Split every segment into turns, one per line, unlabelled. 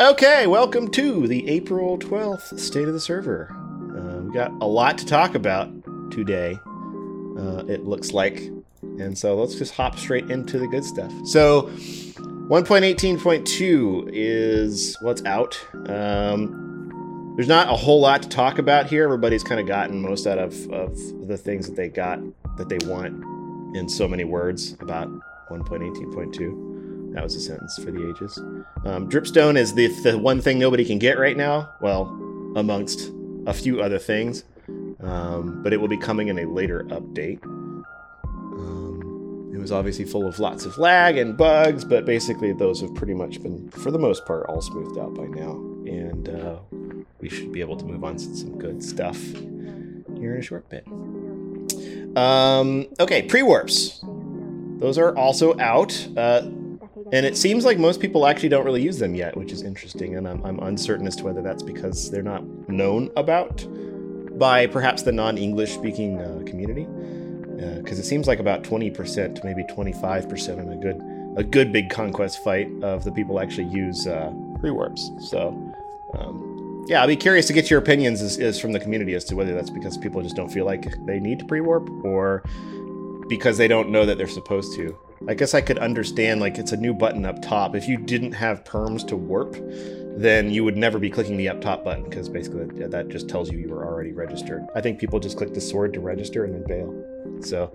Okay, welcome to the April 12th State of the Server. Uh, we got a lot to talk about today, uh, it looks like. And so let's just hop straight into the good stuff. So, 1.18.2 is what's out. Um, there's not a whole lot to talk about here. Everybody's kind of gotten most out of, of the things that they got that they want in so many words about 1.18.2. That was a sentence for the ages. Um, Dripstone is the, the one thing nobody can get right now. Well, amongst a few other things. Um, but it will be coming in a later update. Um, it was obviously full of lots of lag and bugs, but basically those have pretty much been, for the most part, all smoothed out by now. And uh, we should be able to move on to some good stuff here in a short bit. Um, okay, pre warps. Those are also out. Uh, and it seems like most people actually don't really use them yet, which is interesting. And I'm, I'm uncertain as to whether that's because they're not known about by perhaps the non English speaking uh, community. Because uh, it seems like about 20% to maybe 25% in a good a good big conquest fight of the people actually use uh, pre-warps. So, um, yeah, I'll be curious to get your opinions as, as from the community as to whether that's because people just don't feel like they need to pre-warp or because they don't know that they're supposed to. I guess I could understand like it's a new button up top. If you didn't have perms to warp, then you would never be clicking the up top button because basically that just tells you you were already registered. I think people just click the sword to register and then bail. So,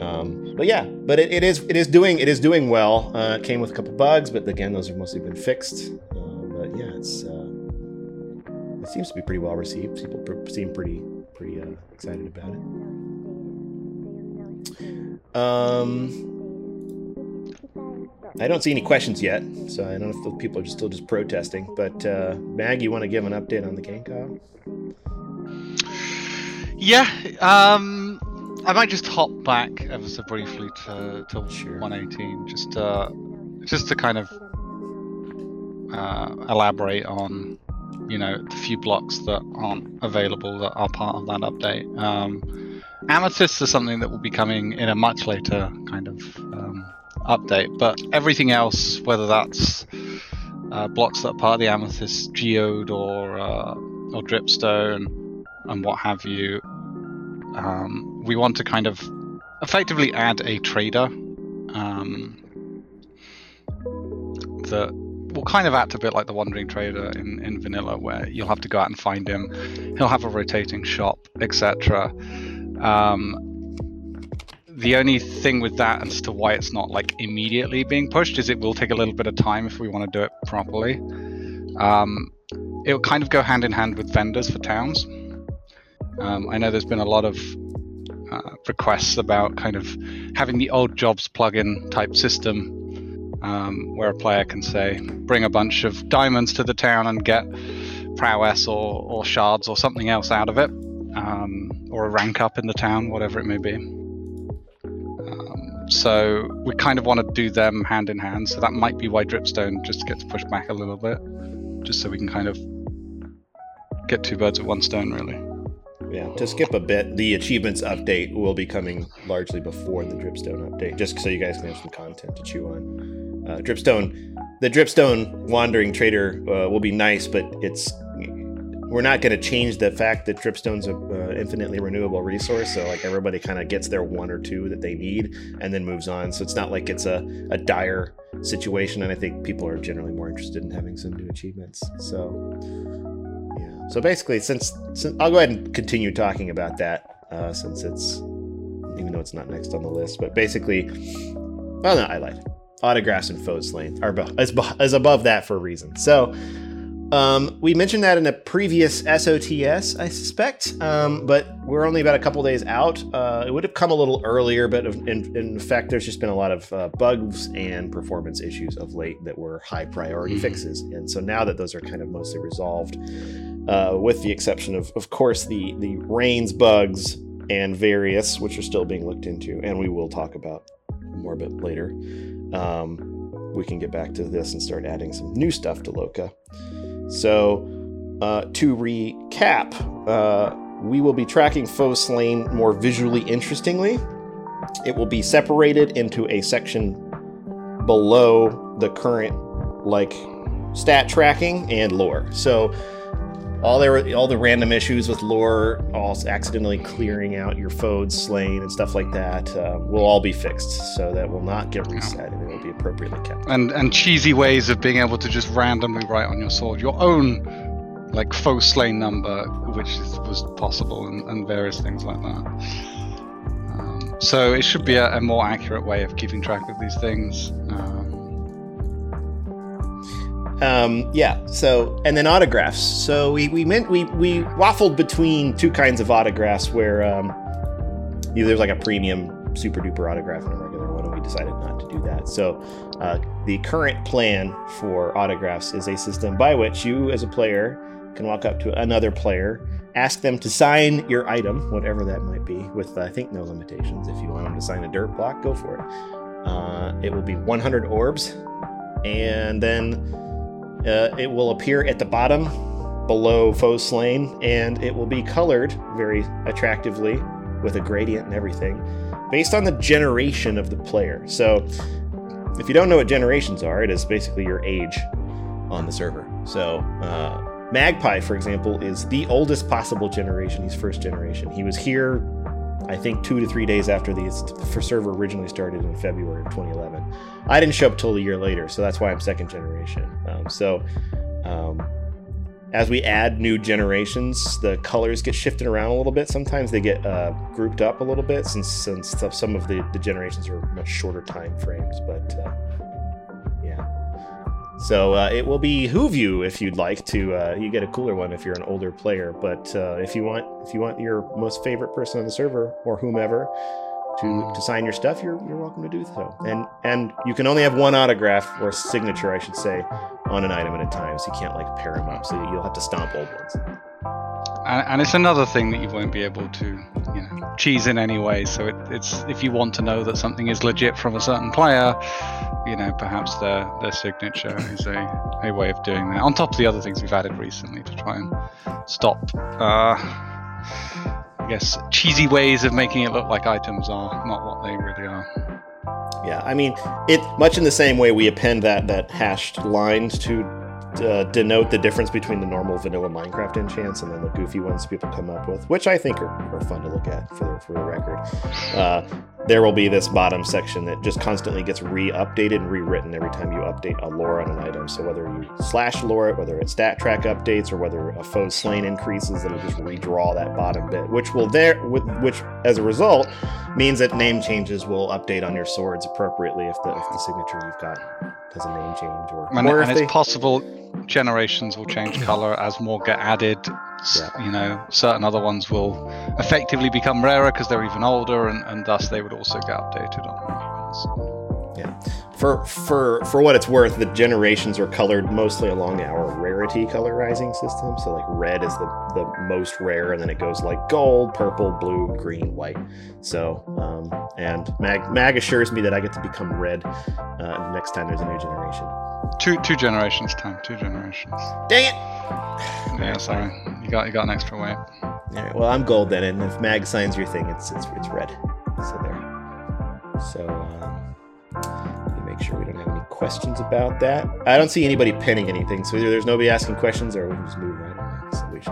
um, but yeah, but it, it is it is doing it is doing well. Uh, it came with a couple bugs, but again, those have mostly been fixed. Uh, but yeah, it's uh, it seems to be pretty well received. People pr- seem pretty pretty uh, excited about it. Um, I don't see any questions yet, so I don't know if people are just still just protesting. But uh, Mag, you want to give an update on the game?
Yeah, um, I might just hop back ever so briefly to, to sure. 118, just uh, just to kind of uh, elaborate on, you know, the few blocks that aren't available that are part of that update. Um, Amethyst is something that will be coming in a much later kind of um, update. But everything else, whether that's uh, blocks that are part of the Amethyst geode or uh, or dripstone and what have you, um, we want to kind of effectively add a trader um, that will kind of act a bit like the wandering trader in, in vanilla where you'll have to go out and find him he'll have a rotating shop etc um, the only thing with that as to why it's not like immediately being pushed is it will take a little bit of time if we want to do it properly. Um, it'll kind of go hand in hand with vendors for towns. Um, I know there's been a lot of uh, requests about kind of having the old jobs plugin type system um, where a player can say, bring a bunch of diamonds to the town and get prowess or, or shards or something else out of it, um, or a rank up in the town, whatever it may be. So we kind of want to do them hand in hand. So that might be why Dripstone just gets pushed back a little bit, just so we can kind of get two birds with one stone, really.
Yeah, to skip a bit, the achievements update will be coming largely before the Dripstone update, just so you guys can have some content to chew on. Uh, Dripstone, the Dripstone Wandering Trader uh, will be nice, but it's we're not going to change the fact that dripstone's an uh, infinitely renewable resource so like everybody kind of gets their one or two that they need and then moves on. So it's not like it's a, a dire situation and i think people are generally more interested in having some new achievements so yeah. So basically since, since i'll go ahead and continue talking about that uh, since it's even though it's not next on the list but basically well no i lied. Autographs and foes slain are is, is above that for a reason. So um, we mentioned that in a previous SOTS, I suspect, um, but we're only about a couple days out. Uh, it would have come a little earlier, but in, in fact, there's just been a lot of uh, bugs and performance issues of late that were high priority mm-hmm. fixes. And so now that those are kind of mostly resolved, uh, with the exception of, of course, the the rains bugs and various, which are still being looked into, and we will talk about more a bit later. Um, we can get back to this and start adding some new stuff to Loka. So, uh, to recap, uh, we will be tracking foes slain more visually interestingly. It will be separated into a section below the current, like, stat tracking and lore. So all there all the random issues with lore, all accidentally clearing out your foes slain and stuff like that, uh, will all be fixed. So that will not get reset and it will be appropriately kept.
And and cheesy ways of being able to just randomly write on your sword your own like foe slain number, which is, was possible, and, and, various things like that. Um, so it should be a, a, more accurate way of keeping track of these things. Um,
um, yeah. So and then autographs. So we we meant we we waffled between two kinds of autographs where um, either there's like a premium super duper autograph and a regular one, and we decided not to do that. So uh, the current plan for autographs is a system by which you, as a player, can walk up to another player, ask them to sign your item, whatever that might be, with I think no limitations. If you want them to sign a dirt block, go for it. Uh, it will be 100 orbs, and then uh, it will appear at the bottom below foe slain, and it will be colored very attractively with a gradient and everything based on the generation of the player. So, if you don't know what generations are, it is basically your age on the server. So, uh, Magpie, for example, is the oldest possible generation. He's first generation. He was here I think two to three days after the server originally started in February of 2011. I didn't show up till a year later, so that's why I'm second generation. Um, so um, as we add new generations, the colors get shifted around a little bit. Sometimes they get uh, grouped up a little bit since since some of the, the generations are much shorter time frames. But uh, so uh, it will behoove you if you'd like to. Uh, you get a cooler one if you're an older player, but uh, if you want, if you want your most favorite person on the server or whomever to, to sign your stuff, you're you're welcome to do so. And and you can only have one autograph or signature, I should say, on an item at a time. So you can't like pair them up. So you'll have to stomp old ones
and, and, it's another thing that you won't be able to you know cheese in any way so it, it's if you want to know that something is legit from a certain player you know perhaps their their signature is a, a way of doing that. On top of the other things we've added recently to try and stop uh, i guess cheesy ways of making it look like items are not what they really are.
Yeah i mean it much in the same way we append that that hashed lines to uh, denote the difference between the normal vanilla Minecraft enchants and then the goofy ones people come up with, which I think are, are fun to look at for the, for the record. Uh, there will be this bottom section that just constantly gets re-updated and rewritten every time you update a lore on an item. So whether you slash lore it, whether it's stat track updates, or whether a foe slain increases, it'll just redraw that bottom bit, which will there, which as a result means that name changes will update on your swords appropriately if the if the signature you've got has a name change or,
and,
or
and it's they... possible generations will change color as more get added. Yeah. You know, certain other ones will effectively become rarer because they're even older, and, and thus they would also get updated on
Yeah. For for for what it's worth, the generations are colored mostly along our rarity colorizing system. So like red is the the most rare, and then it goes like gold, purple, blue, green, white. So um, and Mag Mag assures me that I get to become red uh, next time there's a new generation.
Two two generations time. Two generations.
Dang it!
Yeah, sorry. You got you got an extra weight.
All right. Well, I'm gold then, and if Mag signs your thing, it's it's it's red. So there. So um, let me make sure we don't have any questions about that. I don't see anybody pinning anything, so either there's nobody asking questions, or we can just move right on.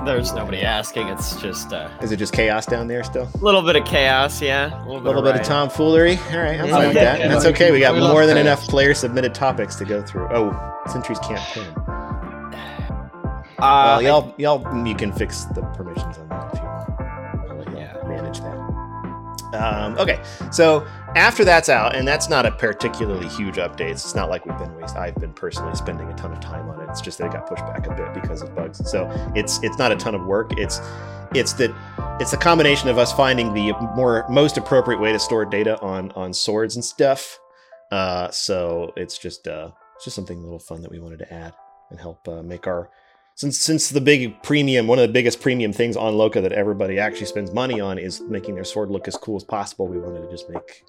There's nobody asking. It's just. Uh,
Is it just chaos down there still?
A little bit of chaos, yeah.
A little bit, little of, bit of tomfoolery. All right, I'm fine with that. That's okay. We got we more than enough player submitted topics to go through. Oh, Sentries can't pin. Uh, y'all, y'all, you can fix the permissions on that if you want. I'll let y'all yeah. manage that. Um, okay, so after that's out, and that's not a particularly huge update. It's not like we've been waste. I've been personally spending a ton of time on it. It's just that it got pushed back a bit because of bugs. So it's it's not a ton of work. It's it's that it's a combination of us finding the more most appropriate way to store data on on swords and stuff. Uh, so it's just uh, it's just something a little fun that we wanted to add and help uh, make our since since the big premium, one of the biggest premium things on Loka that everybody actually spends money on is making their sword look as cool as possible. We wanted to just make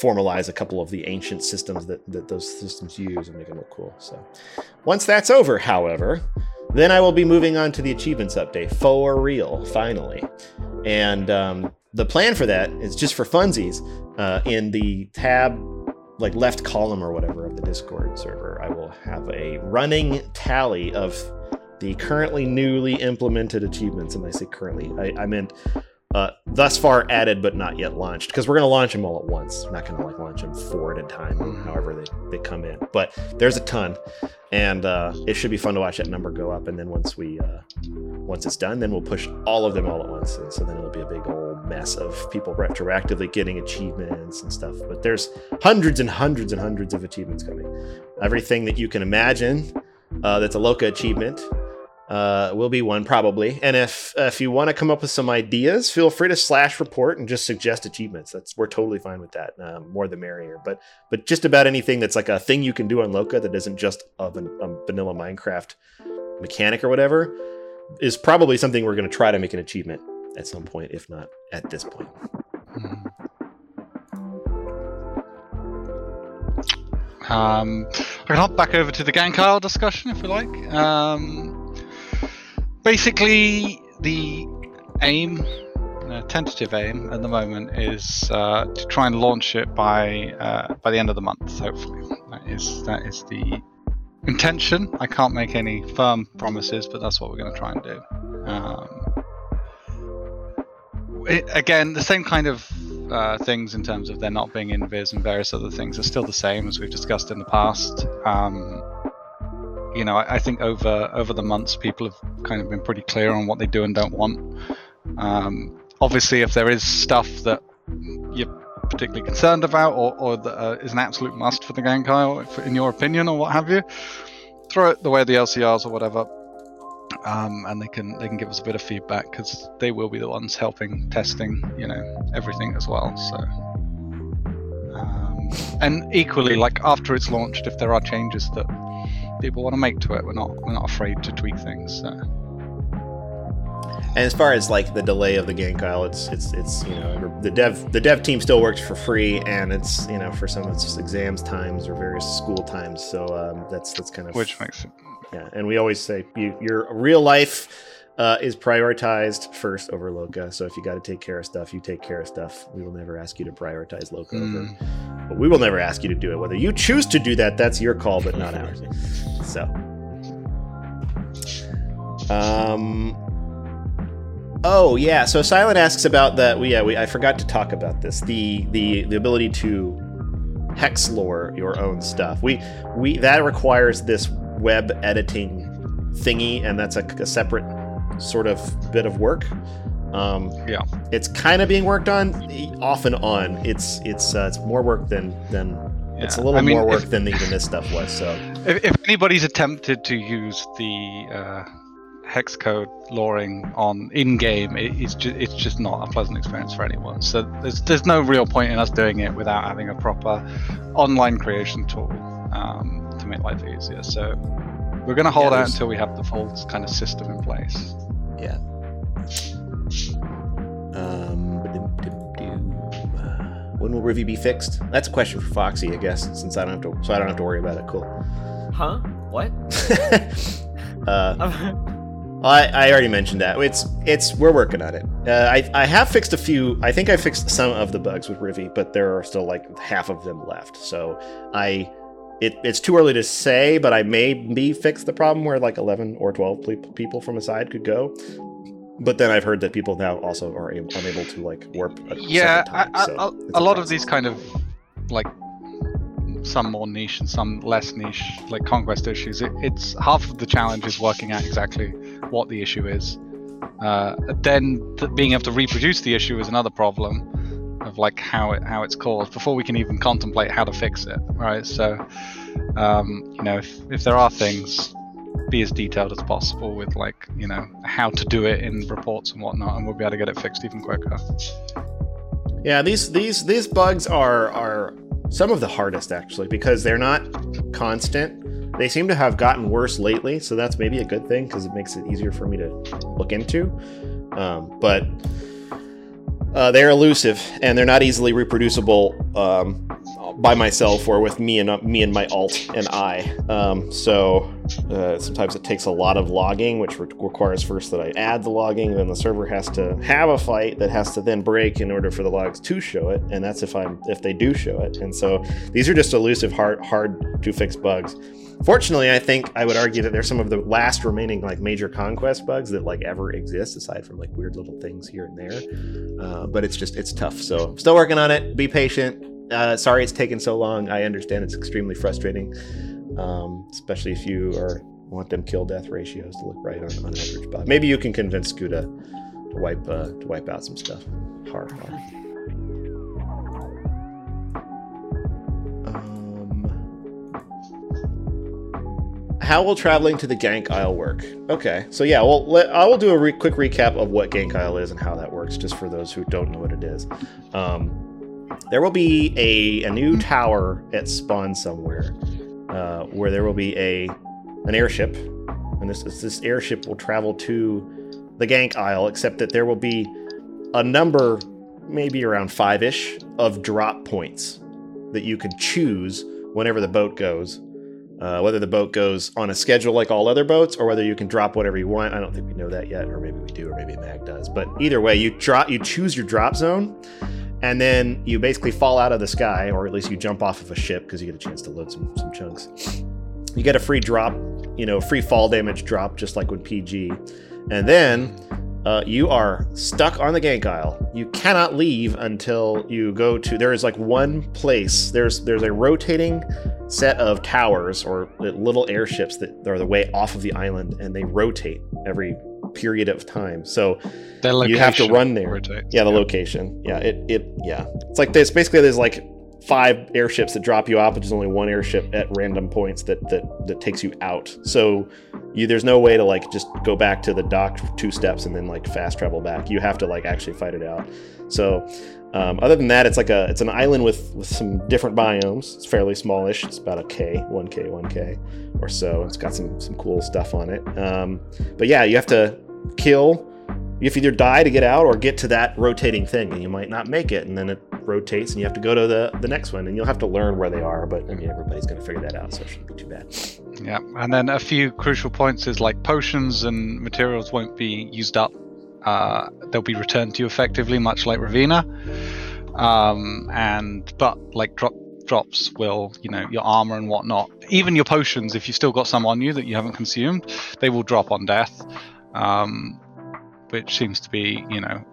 formalize a couple of the ancient systems that, that those systems use and make them look cool. So once that's over, however, then I will be moving on to the achievements update for real, finally. And um, the plan for that is just for funsies uh, in the tab like left column or whatever of the Discord server, I will have a running tally of the currently newly implemented achievements. And I say currently, I, I meant uh, thus far added but not yet launched because we're going to launch them all at once. We're not going to like launch them four at a time,
Mhm.
however they, they come in. But there's a ton, and uh, it should be fun to watch that number go up. And then once we uh, once it's done, then we'll push all of them all at once, and so then it'll be a big old mess of people retroactively getting achievements and stuff. But there's hundreds and hundreds and hundreds of achievements coming. Everything that you can imagine uh, that's a Loka achievement uh, will be one probably. And if if you want to come up with some ideas, feel free to slash report and just suggest achievements. That's we're totally fine with that. Um, more the merrier. But but just about anything that's like a thing you can do on Loka that isn't just an, a vanilla Minecraft mechanic or whatever is probably something we're going to try to make an achievement at some point, if not at this point.
Mhm. Um, I can hop back over to the Gank Isle discussion if we like. Um, basically, the aim, tentative aim at the moment, is uh, to try and launch it by uh, by the end of the month. Hopefully, that is that is the intention. I can't make any firm promises, but that's what we're going to try and do. Um, it, again, the same kind of uh, things in terms of there not being invis and various other things are still the same as we've discussed in the past. Um, you know, I, I think over over the months, people have kind of been pretty clear on what they do and don't want. Um, obviously, if there is stuff that you're particularly concerned about, or, or that uh, is an absolute must for the Gank Isle, if- in your opinion, or what have you, throw it the way the LCRs or whatever um, and they can they can give us a bit of feedback because they will be the ones helping testing you know everything as well so um, and equally like after it's launched if there are changes that people want to make to it we're not we're not afraid to tweak things so.
And as far as like the delay of the Gank Isle, it's it's it's you know the dev the dev team still works for free, and it's you know for some it's just exams times or various school times. So um, that's that's kind of
which makes it
yeah. And we always say you, your real life uh, is prioritized first over Loka. So if you got to take care of stuff, you take care of stuff. We will never ask you to prioritize Loka over
Mm,
but we will never ask you to do it. Whether you choose to do that, that's your call, but not ours. So, um, oh yeah. So Silent asks about that. We, yeah, we, I forgot to talk about this. The the the ability to hex lore your own stuff. We we that requires this web editing thingy, and that's a, a separate sort of bit of work. Um,
Yeah.
it's kind of being worked on, off and on. It's it's uh, it's more work than than it's a little
I mean,
more work
if-
than even this stuff was. So
If, if anybody's attempted to use the uh, hex code loring on in game, it, it's just it's just not a pleasant experience for anyone. So there's there's no real point in us doing it without having a proper online creation tool um, to make life easier. So we're going to hold
Yeah,
out until we have the full kind of system in place.
Yeah. Um, when will Rivy be fixed? That's a question for Foxy, I guess, since I don't have to, so I don't have to worry about it. Cool.
Huh? What?
uh, I, I already mentioned that. It's it's we're working on it. Uh, I I have fixed a few. I think I fixed some of the bugs with Rivy, but there are still like half of them left. So I it, it's too early to say, but I may be fix the problem where like eleven or twelve ple- people from a side could go. But then I've heard that people now also are able, unable to like warp. A
Yeah,
time,
I, I,
so
a-
it's
a lot of these kind of like some more niche and some less niche like conquest issues it, it's half of the challenge is working out exactly what the issue is uh, then th- being able to reproduce the issue is another problem of like how it how it's caused before we can even contemplate how to fix it right so um, you know if, if there are things be as detailed as possible with like you know how to do it in reports and whatnot and we'll be able to get it fixed even quicker
Yeah, these these these bugs are are some of the hardest actually because they're not constant. They seem to have gotten worse lately, so that's maybe a good thing because it makes it easier for me to look into. Um, but uh, they're elusive and they're not easily reproducible. Um, by myself or with me and uh, me and my alt and I. Um, so uh, sometimes it takes a lot of logging, which re- requires first that I add the logging, then the server has to have a fight that has to then break in order for the logs to show it, and that's if I'm if they do show it. And so these are just elusive, hard hard to fix bugs. Fortunately, I think I would argue that they're some of the last remaining like major conquest bugs that like ever exist, aside from like weird little things here and there. Uh, but it's just it's tough. So I'm still working on it. Be patient. Uh, sorry it's taken so long. I understand it's extremely frustrating, um, especially if you are want them kill death ratios to look right on, on average bot. Maybe you can convince Scuda to wipe uh, to wipe out some stuff. Har har. How will traveling to the Gank Isle work? Okay, so yeah, well, let, I will do a re- quick recap of what Gank Isle is and how that works, just for those who don't know what it is. Um, there will be a, a new tower at spawn somewhere, uh, where there will be a an airship, and this this airship will travel to the Gank Isle, except that there will be a number, maybe around five ish, of drop points that you can choose whenever the boat goes. Uh, whether the boat goes on a schedule like all other boats, or whether you can drop whatever you want. I don't think we know that yet, or maybe we do, or maybe Mag does. But either way, you drop, you choose your drop zone, and then you basically fall out of the sky, or at least you jump off of a ship because you get a chance to load some some chunks. You get a free drop, you know, free fall damage drop, just like with PG, and then uh, you are stuck on the gank isle. You cannot leave until you go to. There is like one place. There's there's a rotating set of towers or little airships that are the way off of the island, and they rotate every period of time. So you have to run there.
rotates,
Yeah, the location. Yeah, it it yeah. It's like this. Basically, there's like five airships that drop you off, but there's only one airship at random points that that that takes you out. So you there's no way to like just go back to the dock two steps and then like fast travel back. You have to like actually fight it out. So um, other than that, it's like a it's an island with with some different biomes. It's fairly smallish. It's about a K, one K, one K or so. It's got some some cool stuff on it. Um, but yeah, you have to kill. You have to either die to get out or get to that rotating thing, and you might not make it, and then it rotates, and you have to go to the the next one, and you'll have to learn where they are. But I mean, everybody's going to figure that out, so it shouldn't be too bad.
Yeah, and then a few crucial points is like potions and materials won't be used up. Uh, they'll be returned to you effectively, much like Ravina. Um, and but like drop drops will, you know, your armor and whatnot, even your potions, if you've still got some on you that you haven't consumed, they will drop on death. Um, which seems to be, you know,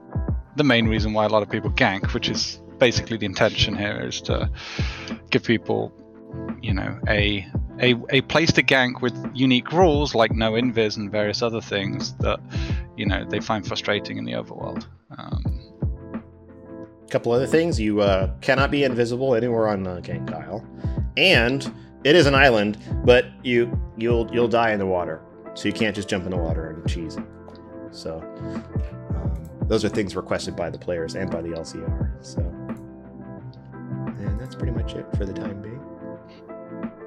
the main reason why a lot of people gank, which is basically the intention here is to give people, you know, a a, a place to gank with unique rules like no invis and various other things that, you know, they find frustrating in the overworld. Um,
couple other things: you uh, cannot be invisible anywhere on uh, Gank Isle, and it is an island, but you you'll you'll die in the water, so you can't just jump in the water and cheese. So um, those are things requested by the players and by the LCR. So and that's pretty much it for the time being.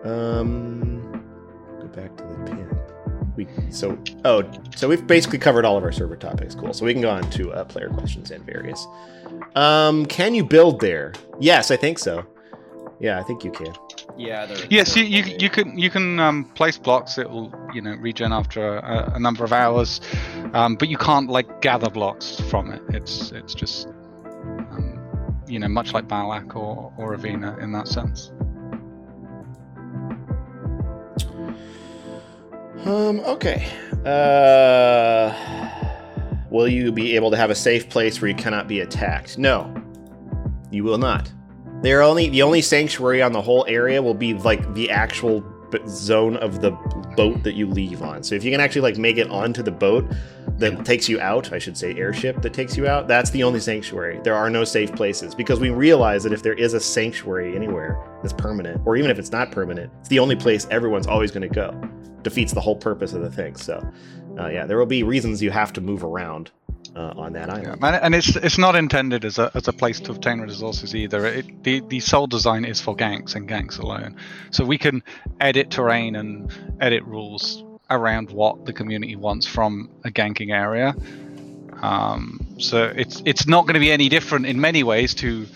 Um, go back to the pin. We so oh so we've basically covered all of our server topics. Cool. So we can go on to uh, player questions and various. Um, can you build there? Yes, I think so. Yeah, I think you can.
Yeah. they're-
yes, you, you, you can you can um, place blocks. It will you know regen after a, a number of hours, um, but you can't like gather blocks from it. It's it's just um, you know much like Balak or or Avena in that sense.
Um, okay. Uh, will you be able to have a safe place where you cannot be attacked? No, you will not. They're only the only sanctuary on the whole area will be like the actual zone of the boat that you leave on. So if you can actually like make it onto the boat that takes you out, I should say airship that takes you out, that's the only sanctuary. There are no safe places because we realize that if there is a sanctuary anywhere that's permanent, or even if it's not permanent, it's the only place everyone's always going to go. Defeats the whole purpose of the thing. So, uh, yeah, there will be reasons you have to move around uh, on that
Yeah,
island.
and, and it's it's not intended as a, as a place to obtain resources either. It, the the sole design is for ganks and ganks alone. So we can edit terrain and edit rules around what the community wants from a ganking area. Um, so it's it's not going to be any different in many ways to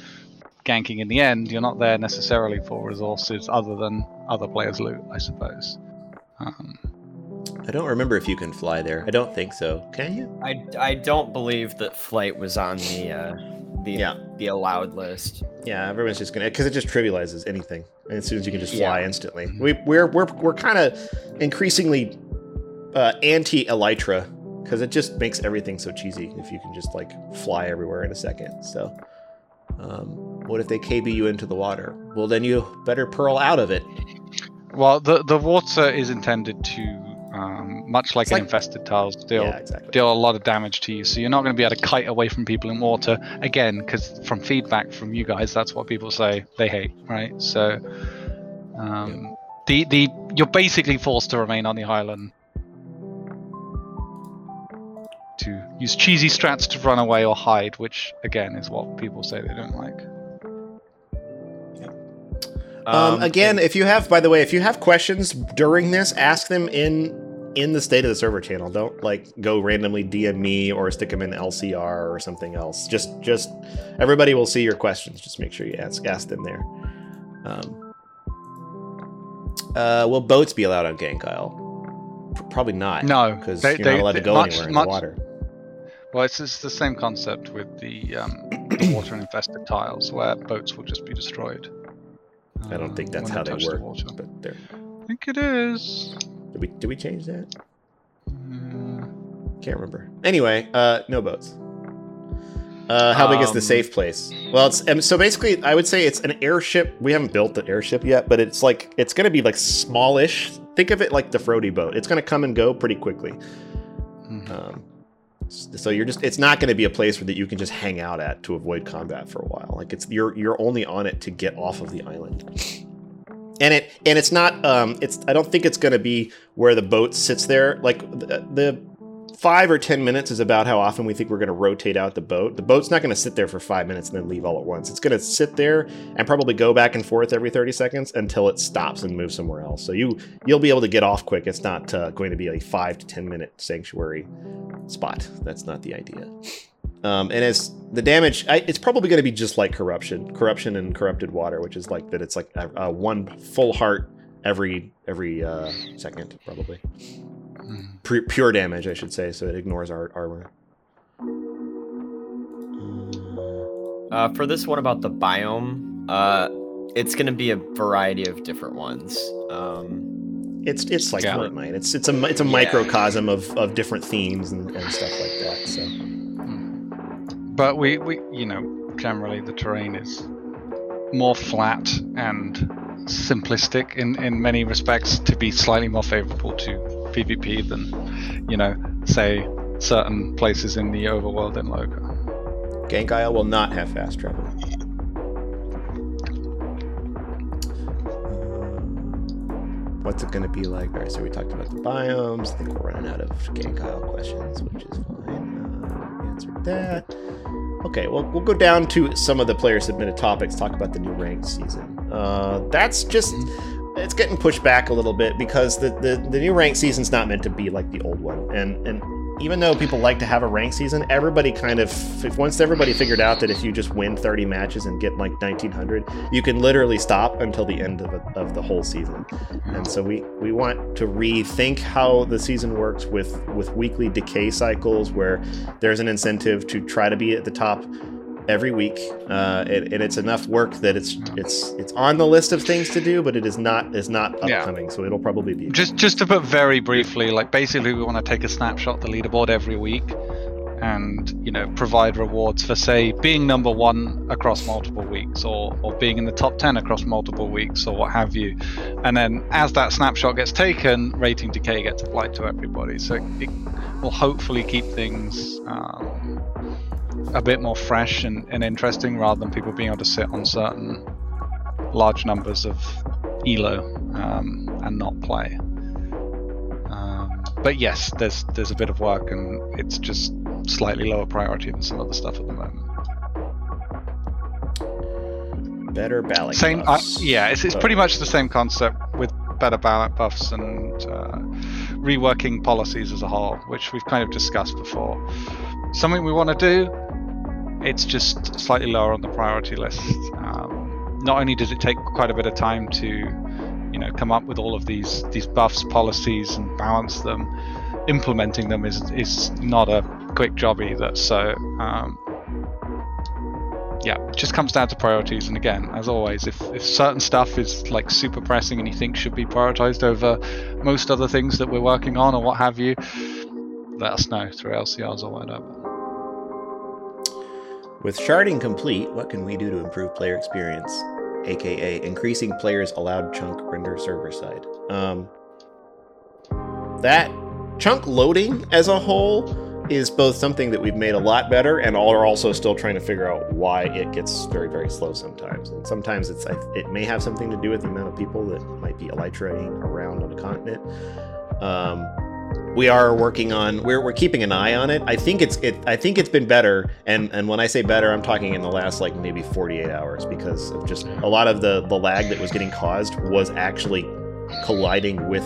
ganking in the end, you're not there necessarily for resources other than other players' loot, I suppose. Um,
I don't remember if you can fly there. I don't think so. Can you?
I, I don't believe that flight was on the uh, the
Yeah.
the allowed list.
Yeah, everyone's just gonna because it just trivializes anything. And as soon as you can just fly
Yeah.
instantly, we we're we're we're kind of increasingly uh, anti elytra because it just makes everything so cheesy if you can just like fly everywhere in a second. So, um, what if they KB you into the water? Well, then you better pearl out of it.
Well, the the water is intended to, um, much like an
like-
infested tiles, deal
yeah, exactly.
deal a lot of damage to you. So you're not going to be able to kite away from people in water again, because from feedback from you guys, that's what people say they hate, right? So, um, the the you're basically forced to remain on the island to use cheesy strats to run away or hide, which again is what people say they don't like.
Um, again, if you have, by the way, if you have questions during this, ask them in in the state of the server channel. Don't like go randomly DM me or stick them in LCR or something else. Just just everybody will see your questions. Just make sure you ask ask them there. Um, uh, will boats be allowed on Gank Isle? P- Probably not.
No,
because
they-
you're
they-
not allowed to go
much-
anywhere in
much-
the water.
Well, it's, it's the same concept with the um, the water infested tiles, where boats will just be destroyed.
I don't think
um,
that's how they
touch the
work. But there,
I think it is.
did we did we change that?
Uh,
Can't remember. Anyway, uh, no boats. Uh, how big is the
Um,
safe place? Well, it's um, so basically, I would say it's an airship. We haven't built the airship yet, but it's like it's going to be like smallish. Think of it like the Frody boat. It's going to come and go pretty quickly.
mhm.
Um, so you're just it's not going to be a place where that you can just hang out at to avoid combat for a while. Like it's you're you're only on it to get off of the island. And it and it's not um it's I don't think it's going to be where the boat sits there like the, the 5 or 10 minutes is about how often we think we're going to rotate out the boat. The boat's not going to sit there for 5 minutes and then leave all at once. It's going to sit there and probably go back and forth every 30 seconds until it stops and moves somewhere else. So you you'll be able to get off quick. It's not uh, going to be a 5 to 10 minute sanctuary spot. That's not the idea. Um, and as the damage, I, it's probably going to be just like corruption, corruption and corrupted water, which is like that. It's like a, a one full heart every every uh, second, probably Pu- pure damage, I should say. So it ignores our armor.
Uh, for this one about the biome, uh, it's going to be a variety of different ones. Um,
It's it's like
Yeah.
Fortnite. It's it's a it's a
Yeah.
microcosm of, of different themes and, and stuff like that. So.
But we, we, you know, generally the terrain is more flat and simplistic in, in many respects to be slightly more favorable to PvP than, you know, say certain places in the overworld in Loka.
Gank Isle will not have fast travel. What's it going to be like? All right, so we talked about the biomes. I think we're running out of Gank Isle questions, which is fine. Uh, answered that. Okay, well, we'll go down to some of the player submitted topics. Talk about the new ranked season. Uh, that's just it's getting pushed back a little bit because the, the the new ranked season's not meant to be like the old one, and and even though people like to have a ranked season, everybody kind of if once everybody figured out that if you just win 30 matches and get like 1900, you can literally stop until the end of, a, of the whole season. And so we we want to rethink how the season works with with weekly decay cycles where there's an incentive to try to be at the top every week, uh, and, and it's enough work that it's it's it's on the list of things to do, but it is not is not
Yeah.
upcoming. So it'll probably be
Just just to put very briefly, like basically we want to take a snapshot of the leaderboard every week and you know provide rewards for say being number one across multiple weeks or or being in the top 10 across multiple weeks or what have you and then as that snapshot gets taken rating decay gets applied to everybody so it will hopefully keep things um, a bit more fresh and, and interesting rather than people being able to sit on certain large numbers of elo um, and not play. Um, but yes there's there's a bit of work and it's just slightly lower priority than some other stuff at the moment.
Better ballot.
same uh, yeah it's, it's pretty much the same concept with better ballot buffs and uh, reworking policies as a whole which we've kind of discussed before. Something we want to do it's just slightly lower on the priority list. Um, not only does it take quite a bit of time to, you know, come up with all of these these buffs, policies, and balance them, implementing them is is not a quick job either. So um, yeah, it just comes down to priorities. And again, as always, if, if certain stuff is like super pressing and you think should be prioritized over most other things that we're working on or what have you, let us know through LCRs or whatever.
With sharding complete, what can we do to improve player experience? AKA increasing players' allowed chunk render server side. Um, that chunk loading as a whole is both something that we've made a lot better and are also still trying to figure out why it gets very very slow sometimes and sometimes it's it may have something to do with the amount of people that might be elytraing around on the continent um, we are working on we're, we're keeping an eye on it i think it's it i think it's been better and and when i say better i'm talking in the last like maybe 48 hours because of just a lot of the the lag that was getting caused was actually colliding with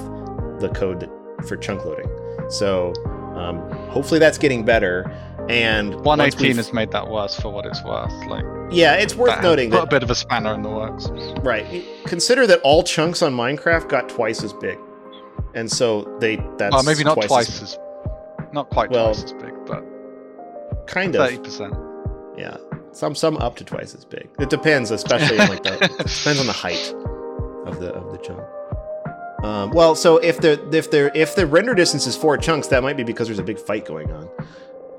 the code that, for chunk loading so um, hopefully that's getting better. And
118 has made that worse for what it's worth. Like,
yeah, it's worth
that
noting
put
that
a bit of a spanner in the works.
right. Consider that all chunks on Minecraft got twice as big, and so they that's
Well, maybe not
twice,
twice,
as,
as, not quite
Well,
twice as big, but
kind of
30%.
yeah. Some some up to twice as big. It depends, especially on like the depends on the height of the of the chunk. Um, well, so if the if the if the render distance is four chunks, that might be because there's a big fight going on.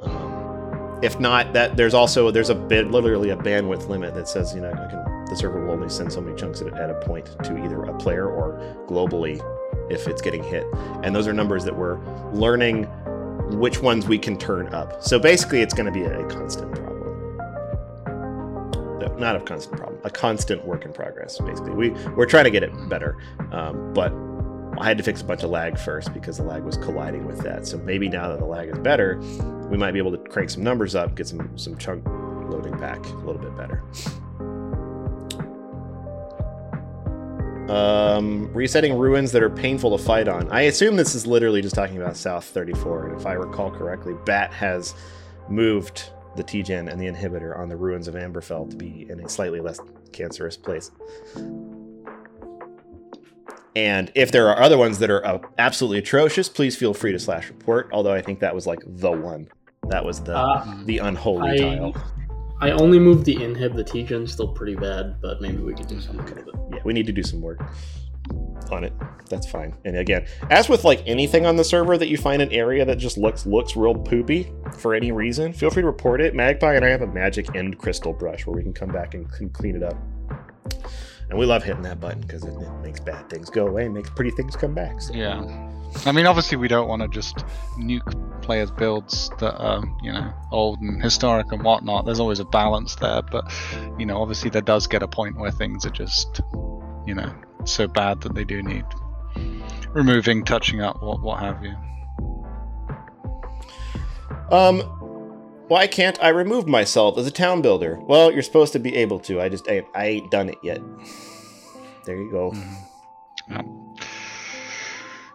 Um, if not, that there's also there's a bit literally a bandwidth limit that says you know I can, the server will only send so many chunks at, at a point to either a player or globally if it's getting hit, and those are numbers that we're learning which ones we can turn up. So basically, it's going to be a, constant problem. No, not a constant problem, a constant work in progress. Basically, we we're trying to get it better, um, but I had to fix a bunch of lag first because the lag was colliding with that. So maybe now that the lag is better, we might be able to crank some numbers up, get some some chunk loading back a little bit better. Um, resetting ruins that are painful to fight on. I assume this is literally just talking about South 34, and if I recall correctly, Bat has moved the T-Gen and the inhibitor on the ruins of Amberfell to be in a slightly less cancerous place. And if there are other ones that are uh, absolutely atrocious, please feel free to slash report. Although I think that was like the one. That was the
Uh,
the unholy
I,
tile.
I only moved the inhib. The T-gen's still pretty bad, but maybe we could do something.
Yeah, we need to do some work on it. That's fine. And again, as with like anything on the server that you find an area that just looks looks real poopy for any reason, feel free to report it. Magpie and I have a magic end crystal brush where we can come back and clean it up. And we love hitting that button because it, it makes bad things go away and makes pretty things come back. So.
Yeah. I mean, obviously, we don't want to just nuke players' builds that are, you know, old and historic and whatnot. There's always a balance there, but, you know, obviously, there does get a point where things are just, you know, so bad that they do need removing, touching up, what, what have you.
Um, why can't I remove myself as a town builder? Well, you're supposed to be able to. I just I, I ain't done it yet. There you go.
Yep.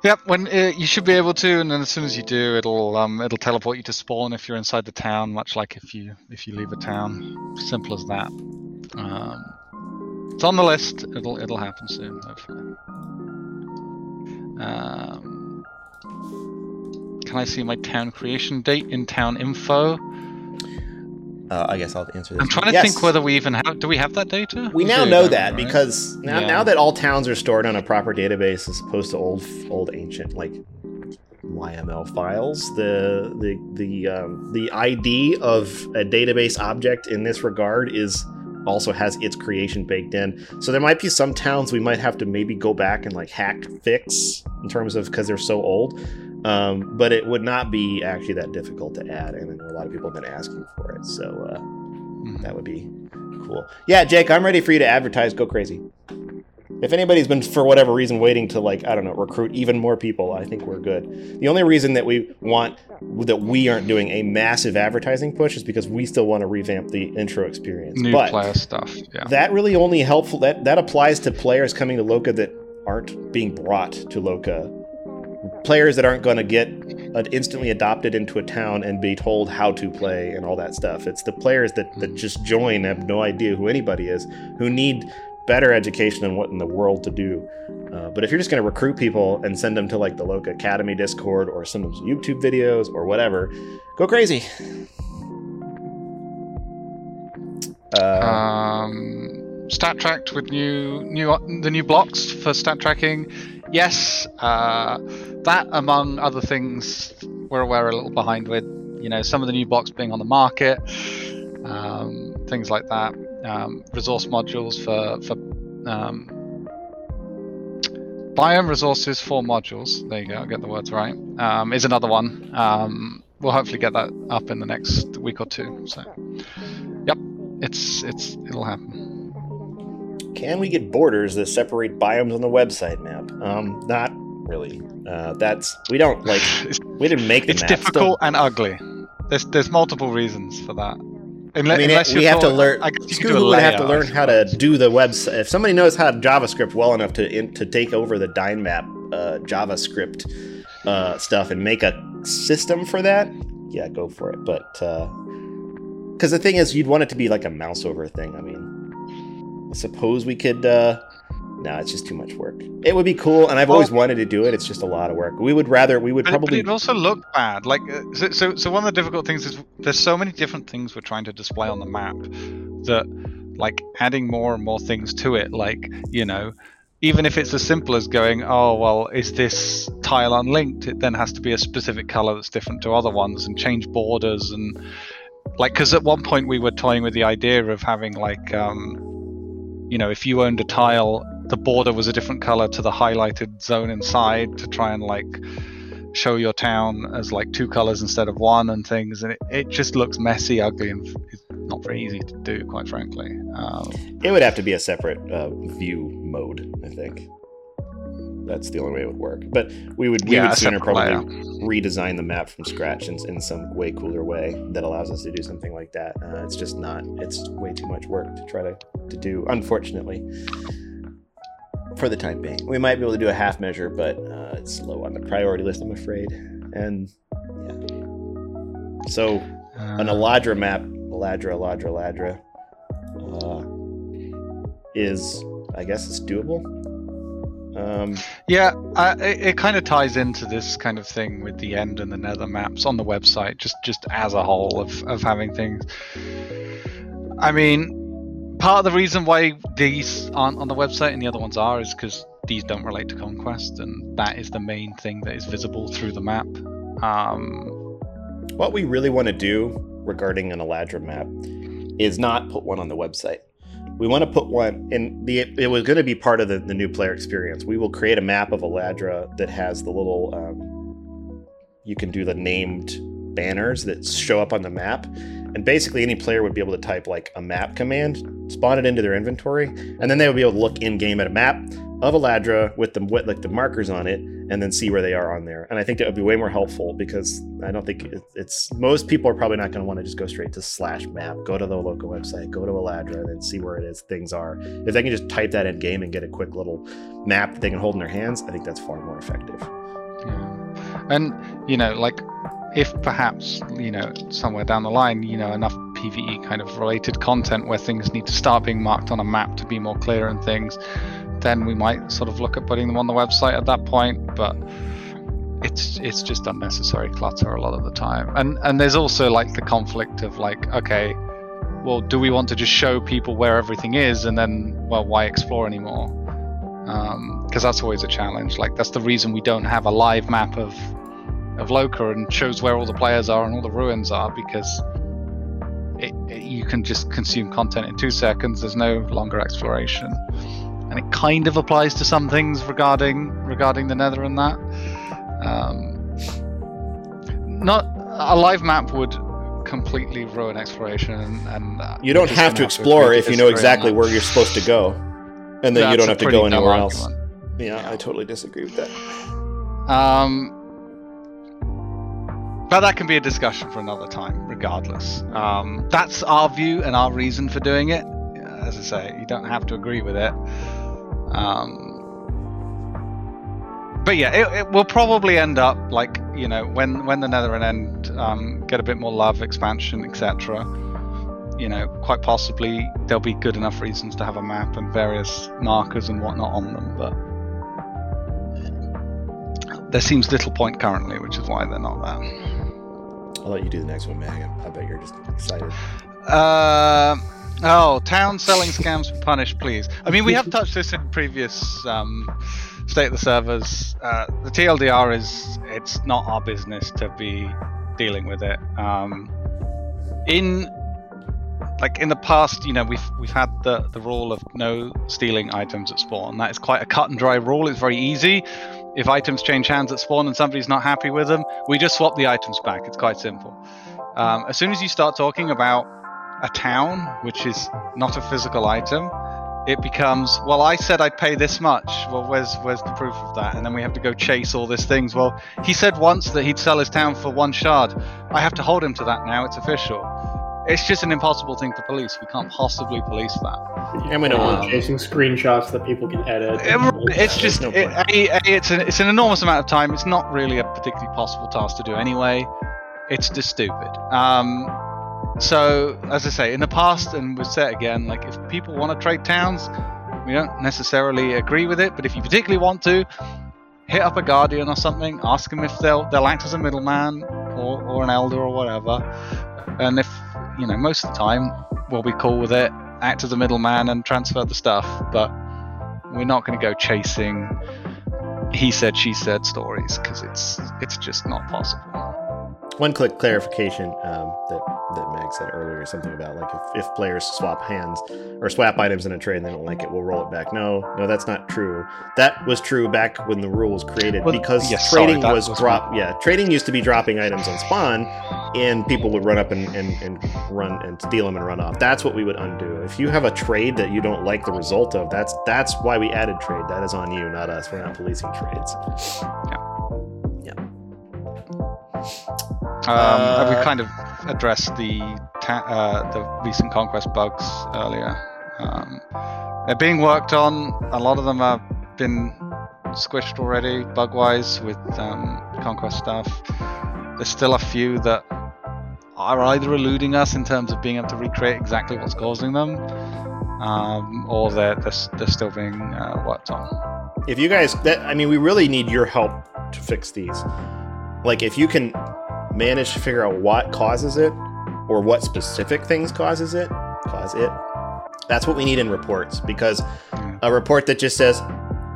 Yep, when uh, you should be able to, and then as soon as you do, it'll um, it'll teleport you to spawn if you're inside the town, much like if you if you leave a town. Simple as that. Um, it's on the list. It'll it'll happen soon, hopefully. Um, can I see my town creation date in town info?
Uh, I guess I'll answer this.
I'm trying to
Yes.
think whether we even have. Do we have that data?
We now know that
right?
because now,
Yeah.
now that all towns are stored on a proper database as opposed to old old ancient like YML files, the the the um, the ID of a database object in this regard is also has its creation baked in. So there might be some towns we might have to maybe go back and like hack fix in terms of because they're so old. Um, but it would not be actually that difficult to add, and a lot of people have been asking for it. So uh,
Mhm.
that would be cool. Yeah, Jake, I'm ready for you to advertise. Go crazy. If anybody's been for whatever reason waiting to like I don't know recruit even more people, I think we're good. The only reason that we want that we aren't doing a massive advertising push is because we still want to revamp the intro experience.
New
but
player stuff. Yeah.
that really only helpful that that applies to players coming to Loka that aren't being brought to Loka. Players that aren't going to get instantly adopted into a town and be told how to play and all that stuff. It's the players that, that just join have no idea who anybody is, who need better education on what in the world to do. Uh, but if you're just going to recruit people and send them to like the local academy Discord or send them some YouTube videos or whatever, go crazy. Uh,
Um, stat tracked with new new the new blocks for stat tracking. Yes, uh, that among other things, we're aware a little behind with. You know, some of the new blocks being on the market, um, things like that. Um, resource modules for for um, biome resources for modules. There you go. I'll get the words right. Um, is another one. Um, we'll hopefully get that up in the next week or two. So, yep, it's it's it'll happen.
Can we get borders that separate biomes on the website map? Um, not really. Uh, that's we don't like. We didn't make the
map.
it's
difficult and ugly. There's the's multiple reasons for that. Unle-
I mean,
unless
we have to learn.
I guess you could do a
Scooby would have to learn how to do the website. If somebody knows how to JavaScript well enough to in, to take over the Dynmap uh, JavaScript uh, stuff and make a system for that, yeah, go for it. But because the thing is, you'd want it to be like a mouse over thing. I mean, I suppose we could. Uh, no, it's just too much work. It would be cool, and I've always wanted to do it. It's just a lot of work. We would rather. We would
But, but
probably.
it also look bad. Like uh, so, so, so one of the difficult things is there's so many different things we're trying to display on the map that like adding more and more things to it. Like you know, even if it's as simple as going, oh well, is this tile unlinked? It then has to be a specific color that's different to other ones, and change borders and like because at one point we were toying with the idea of having like um, you know, if you owned a tile, the border was a different color to the highlighted zone inside to try and like show your town as like two colors instead of one and things and it, it just looks messy ugly and it's not very easy to do quite frankly um,
It would have to be a separate uh, view mode, I think. That's the only way it would work. But we would we
Yeah,
would sooner probably redesign the map from scratch in, in some way cooler way that allows us to do something like that. Uh, it's just not. It's way too much work to try to, to do. Unfortunately, for the time being, we might be able to do a half measure, but uh, it's low on the priority list, I'm afraid. And yeah. So an
uh,
Eladra map, Eladra, Eladra, Eladra, uh, is I guess it's doable. Um,
yeah uh, it, it kind of ties into this kind of thing with the end and the nether maps on the website just just as a whole of, of having things i mean part of the reason why these aren't on the website and the other ones are is because these don't relate to conquest and that is the main thing that is visible through the map um,
what we really want to do regarding an Eladra map is not put one on the website. We want to put one in the. It was going to be part of the, the new player experience. We will create a map of Eladra that has the little. Um, you can do the named banners that show up on the map, and basically any player would be able to type like a map command, spawn it into their inventory, and then they would be able to look in game at a map of Eladra with the with like the markers on it, and then see where they are on there. And I think that would be way more helpful because I don't think it, it's most people are probably not going to want to just go straight to slash map, go to the local website, go to Eladra, and then see where it is things are. If they can just type that in game and get a quick little map that they can hold in their hands, I think that's far more effective.
Yeah. And you know, like if perhaps you know somewhere down the line, you know, enough PVE kind of related content where things need to start being marked on a map to be more clear and things, then we might sort of look at putting them on the website at that point. But it's it's just unnecessary clutter a lot of the time. And and there's also like the conflict of like, okay, well, do we want to just show people where everything is and then well, why explore anymore? Um, because that's always a challenge. Like that's the reason we don't have a live map of of Loka and shows where all the players are and all the ruins are because it, it- you can just consume content in two seconds. There's no longer exploration, and it kind of applies to some things regarding regarding the Nether and that. Um, not a live map would completely ruin exploration and, and uh,
You don't have to explore if you know exactly where you're supposed to go, and then you don't have to go anywhere else.
argument.
Yeah, I totally disagree with that.
Um, but that can be a discussion for another time, regardless. Um, that's our view and our reason for doing it. As I say, you don't have to agree with it. Um, but yeah, it, it will probably end up like you know when when the Netherin End um, get a bit more love, expansion, etc. You know, quite possibly there'll be good enough reasons to have a map and various markers and whatnot on them, but there seems little point currently, which is why they're not there.
I'll let you do the next one, Mag. I bet you're just excited.
Uh, oh, town selling scams for punish, please. I mean, we have touched this in previous um, state of the servers. Uh, the TLDR is it's not our business to be dealing with it. Um, in like in the past, you know, we've we've had the the rule of no stealing items at spawn. That is quite a cut and dry rule. It's very easy. If items change hands at spawn and somebody's not happy with them, we just swap the items back. It's quite simple. Um, as soon as you start talking about a town, which is not a physical item, it becomes well. I said I'd pay this much. Well, where's where's the proof of that? And then we have to go chase all these things. Well, he said once that he'd sell his town for one shard. I have to hold him to that now. It's official. It's just an impossible thing to police. We can't possibly police that.
And we don't want
chasing screenshots that people can edit.
It- it's just
no
it,
point.
a, a, it's an it's an enormous amount of time. It's not really a particularly possible task to do anyway. It's just stupid. Um, so as I say, in the past, and we've said again, like if people want to trade towns, we don't necessarily agree with it. But if you particularly want to, hit up a guardian or something. Ask them if they'll they'll act as a middleman or or an elder or whatever. And if you know, most of the time we'll be cool with it. Act as a middleman and transfer the stuff, but we're not going to go chasing he said she said stories because it's it's just not possible
one quick clarification um, that that Mag said earlier, something about like if, if players swap hands or swap items in a trade and they don't like it, we'll roll it back. No, no, that's not true. That was true back when the rule was created
Well,
because
yes, sorry,
trading
that
was,
was
drop. Yeah, trading used to be dropping items on spawn, and people would run up and, and, and run and steal them and run off. That's what we would undo. If you have a trade that you don't like the result of, that's that's why we added trade. That is on you, not us. We're not policing trades.
Um,
Uh,
we kind of addressed the ta- uh, the recent conquest bugs earlier? Um, they're being worked on. A lot of them have been squished already bug wise with um, conquest stuff. There's still a few that are either eluding us in terms of being able to recreate exactly what's causing them um, or they're, they're, they're still being uh, worked on.
If you guys that i mean we really need your help to fix these. Like if you can manage to figure out what causes it or what specific things causes it cause it. That's what we need in reports because a report that just says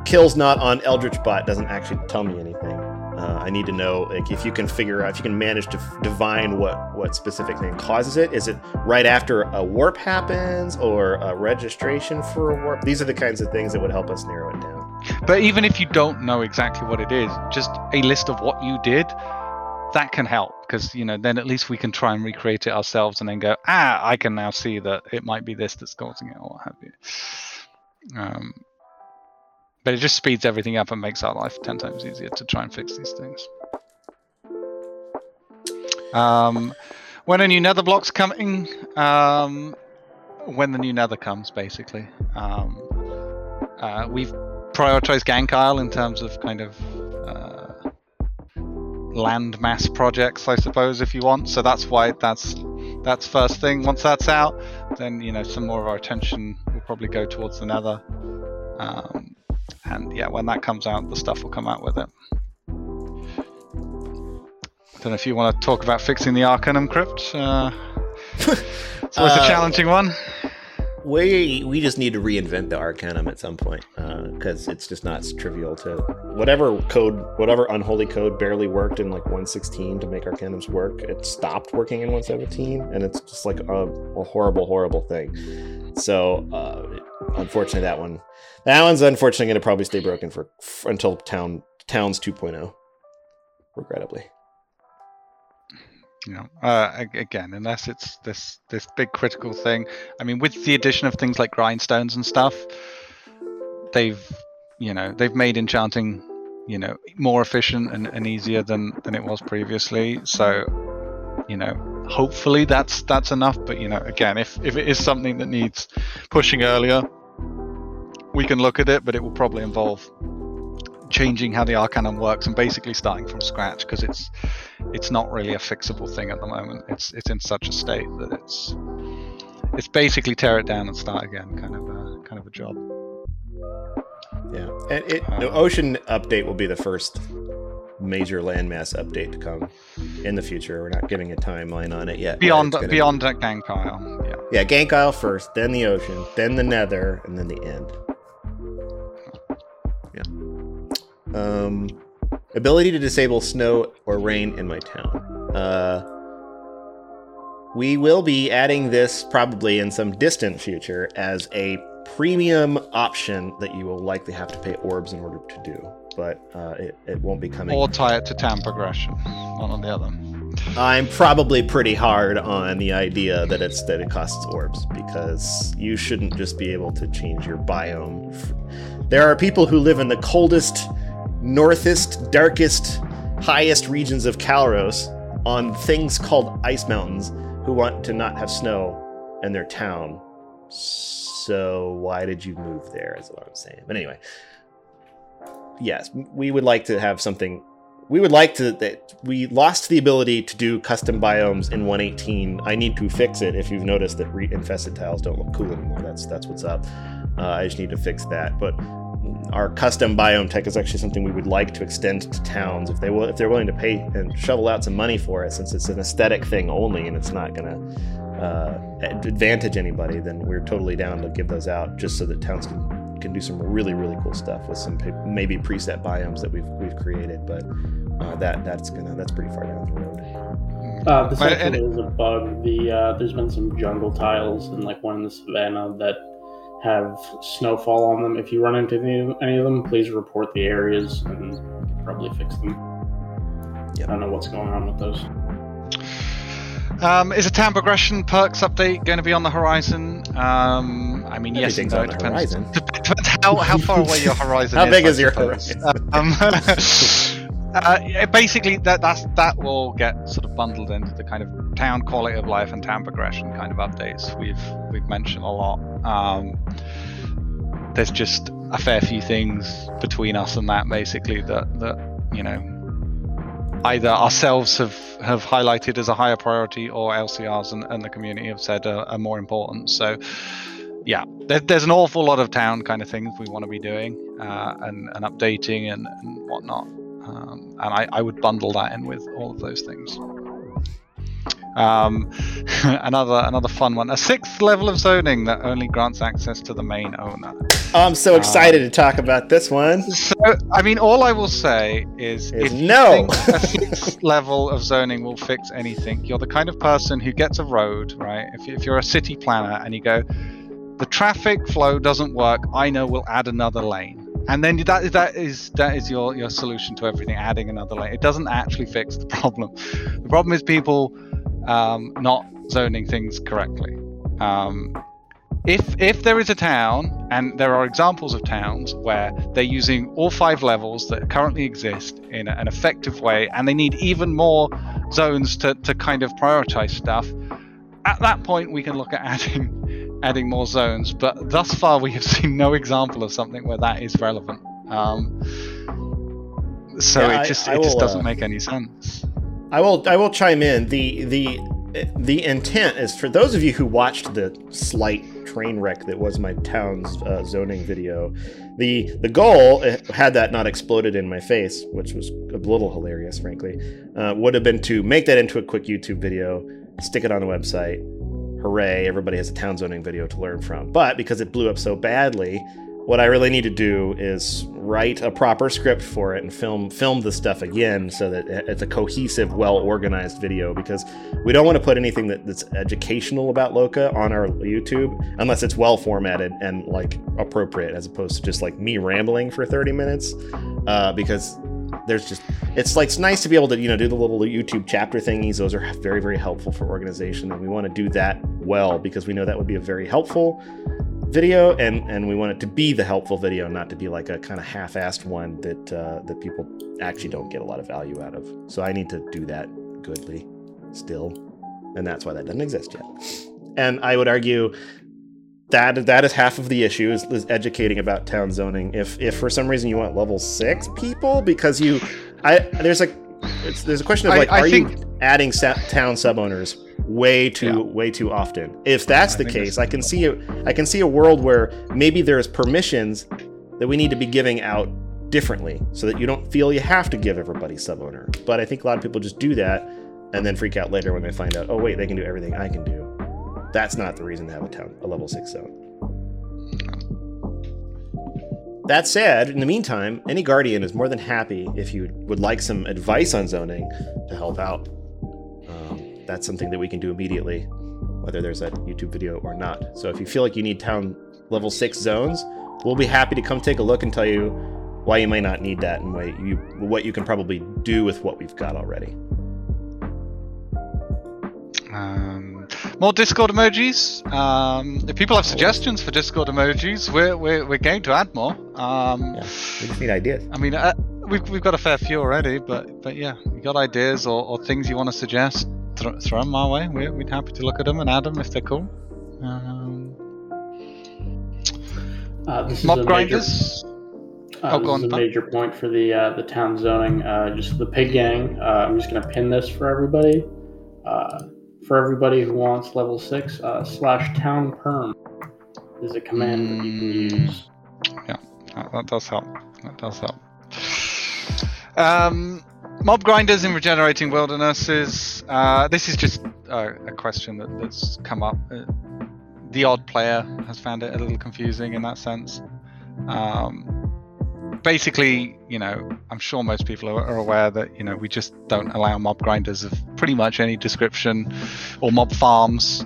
kills not on eldritch bot doesn't actually tell me anything. Uh, i need to know like if you can figure out if you can manage to f- divine what what specific thing causes it. Is it right after a warp happens or a registration for a warp? These are the kinds of things that would help us narrow it down.
But even if you don't know exactly what it is, just a list of what you did, that can help because you know then at least we can try and recreate it ourselves and then go, ah, I can now see that it might be this that's causing it or what have you. Um, but it just speeds everything up and makes our life ten times easier to try and fix these things. Um, when a new nether block's coming, um, when the new nether comes, basically. Um, uh, we've prioritized Gank Isle in terms of kind of uh, land mass projects, I suppose, if you want. So that's why that's that's first thing. Once that's out, then you know some more of our attention will probably go towards the Nether. Um, and yeah, when that comes out, the stuff will come out with it. Don't know if you want to talk about fixing the Arcanum crypt. Uh, it's always
Uh,
a challenging one.
We we just need to reinvent the arcanum at some point because it's just not trivial to whatever code whatever unholy code barely worked in like 116 to make arcanums work it stopped working in 117 and it's just like a, a horrible horrible thing. So uh, unfortunately that one that one's unfortunately going to probably stay broken for, for until town towns 2.0 regrettably
you know uh, again unless it's this this big critical thing. I mean with the addition of things like grindstones and stuff they've you know they've made enchanting you know more efficient and, and easier than than it was previously. So you know hopefully that's that's enough. But you know again if if it is something that needs pushing earlier we can look at it but it will probably involve changing how the Arcanum works and basically starting from scratch because it's it's not really a fixable thing at the moment. It's it's in such a state that it's it's basically tear it down and start again, kind of a kind of a job.
Yeah, and it the
Uh,
ocean update will be the first major landmass update to come in the future. We're not giving a timeline on it yet.
Beyond beyond that Gank Isle, yeah.
Yeah, Gank Isle first, then the ocean, then the Nether, and then the end. Yeah. Um, ability to disable snow or rain in my town. Uh, we will be adding this probably in some distant future as a premium option that you will likely have to pay orbs in order to do, but uh, it, it won't be coming.
Or tie it to town progression, one or the other.
I'm probably pretty hard on the idea that it's that it costs orbs because you shouldn't just be able to change your biome. There are people who live in the coldest, northest, darkest, highest regions of Kalros on things called ice mountains who want to not have snow in their town. So why did you move there? Is what I'm saying. But anyway, yes, we would like to have something we would like to that we lost the ability to do custom biomes in 118 i need to fix it if you've noticed that re-infested tiles don't look cool anymore that's that's what's up uh, i just need to fix that but our custom biome tech is actually something we would like to extend to towns if they will if they're willing to pay and shovel out some money for it since it's an aesthetic thing only and it's not going to uh, advantage anybody then we're totally down to give those out just so that towns can can do some really really cool stuff with some maybe preset biomes that we've we've created but uh, that that's gonna that's pretty far down the road
Uh, this
But-
actually is a bug. The uh, there's been some jungle tiles and like one in the savannah that have snowfall on them. If you run into any, any of them, please report the areas and probably fix them.
Yep.
I don't know what's going on with those.
Um, is a town progression perks update going to be on the horizon? Um, I mean, yes and
Everything's
no.
on
it
the
depends,
horizon.
depends how, how far away your horizon
How
is.
How big
I
is your
suppose.
horizon?
Um, uh, basically, that that's, that will get sort of bundled into the kind of town quality of life and town progression kind of updates we've we've mentioned a lot. Um, there's just a fair few things between us and that, basically, that that you know either ourselves have, have highlighted as a higher priority or LCRs and, and the community have said are, are more important. So, yeah, there, there's an awful lot of town kind of things we want to be doing uh, and, and updating and, and whatnot. Um, and I, I would bundle that in with all of those things. Um, another another fun one: a sixth level of zoning that only grants access to the main owner.
i'm so excited to talk about this one
So, I mean, all I will say is,
Is
if
no.
a sixth level of zoning will fix anything, you're the kind of person who gets a road, right? If, if you're a city planner and you go, the traffic flow doesn't work, I know we'll add another lane. And then that is that is that is your your solution to everything, adding another layer It doesn't actually fix the problem. The problem is people um, not zoning things correctly. Um, if if there is a town and there are examples of towns where they're using all five levels that currently exist in an effective way and they need even more zones to, to kind of prioritize stuff at that point we can look at adding adding more zones but thus far we have seen no example of something where that is relevant um, so
Yeah,
it just
I
it just doesn't
uh,
make any sense
I will I will chime in. The the the intent is for those of you who watched the slight train wreck that was my town's uh, zoning video. The the goal, eh, had that not exploded in my face, which was a little hilarious, frankly, uh, would have been to make that into a quick YouTube video, stick it on the website. Hooray! Everybody has a town zoning video to learn from. But because it blew up so badly, what I really need to do is write a proper script for it and film film the stuff again so that it's a cohesive, well organized video. Because we don't want to put anything that, that's educational about Loka on our YouTube unless it's well formatted and like appropriate, as opposed to just like me rambling for 30 minutes. Uh, because there's just it's like it's nice to be able to you know do the little YouTube chapter thingies. Those are very very helpful for organization, and we want to do that well because we know that would be a very helpful video and and we want it to be the helpful video not to be like a kind of half-assed one that uh, that people actually don't get a lot of value out of so i need to do that goodly still and that's why that doesn't exist yet and i would argue that that is half of the issue is, is educating about town zoning. If if for some reason you want level six people because you, I there's a it's, there's a question of like,
I
are
think-
you adding sa- town sub owners way too
Yeah.
way too often? If that's
I
the
think
case,
that's-
I can see a I can see a world where maybe there's permissions that we need to be giving out differently so that you don't feel you have to give everybody sub owner. But I think a lot of people just do that and then freak out later when they find out, oh wait, they can do everything I can do. That's not the reason to have a town a level six zone. That said, in the meantime, any guardian is more than happy if you would like some advice on zoning to help out. Um, that's something that we can do immediately, whether there's a YouTube video or not. So if you feel like you need town level six zones, we'll be happy to come take a look and tell you why you might not need that and why you what you can probably do with what we've got already.
Um, more Discord emojis. Um, if people have suggestions for Discord emojis, we're we're, we're going to add more. Um,
Yeah, we just need ideas.
I mean, uh, we've we've got a fair few already, but but yeah, you got ideas or, or things you want to suggest, throw, throw them our way. We're we'd happy to look at them and add them if they're cool. Um,
Uh, this is
mob
a
grinders.
Major,
Oh,
uh,
go
this is a major point for the uh, the town zoning. Uh, just the pig gang. Uh, I'm just gonna pin this for everybody. For everybody who wants level six uh, slash town perm is a command that you can
Mm.
use.
That, that does help. That does help. Um, mob grinders in regenerating wildernesses. Uh, this is just uh, a question that, that's come up. Uh, the odd player has found it a little confusing in that sense. Um, basically, you know, I'm sure most people are, are aware that you know we just don't allow mob grinders of pretty much any description, or mob farms,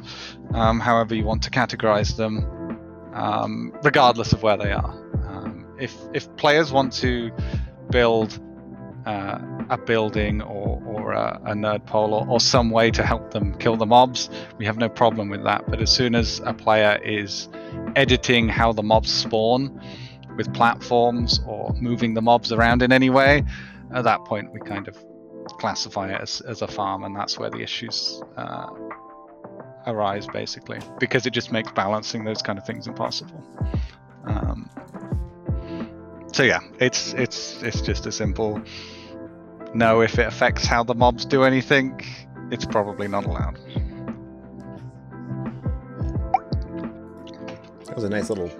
um, however you want to categorize them, um, regardless of where they are. Um, if if players want to build uh, a building or, or a, a nerd pole or, or some way to help them kill the mobs, we have no problem with that. But as soon as a player is editing how the mobs spawn with platforms or moving the mobs around in any way, at that point we kind of classify it as, as a farm, and that's where the issues uh, arise basically, because it just makes balancing those kind of things impossible. Um, so yeah, it's it's it's just a simple no. If it affects how the mobs do anything, it's probably not allowed.
That was a nice little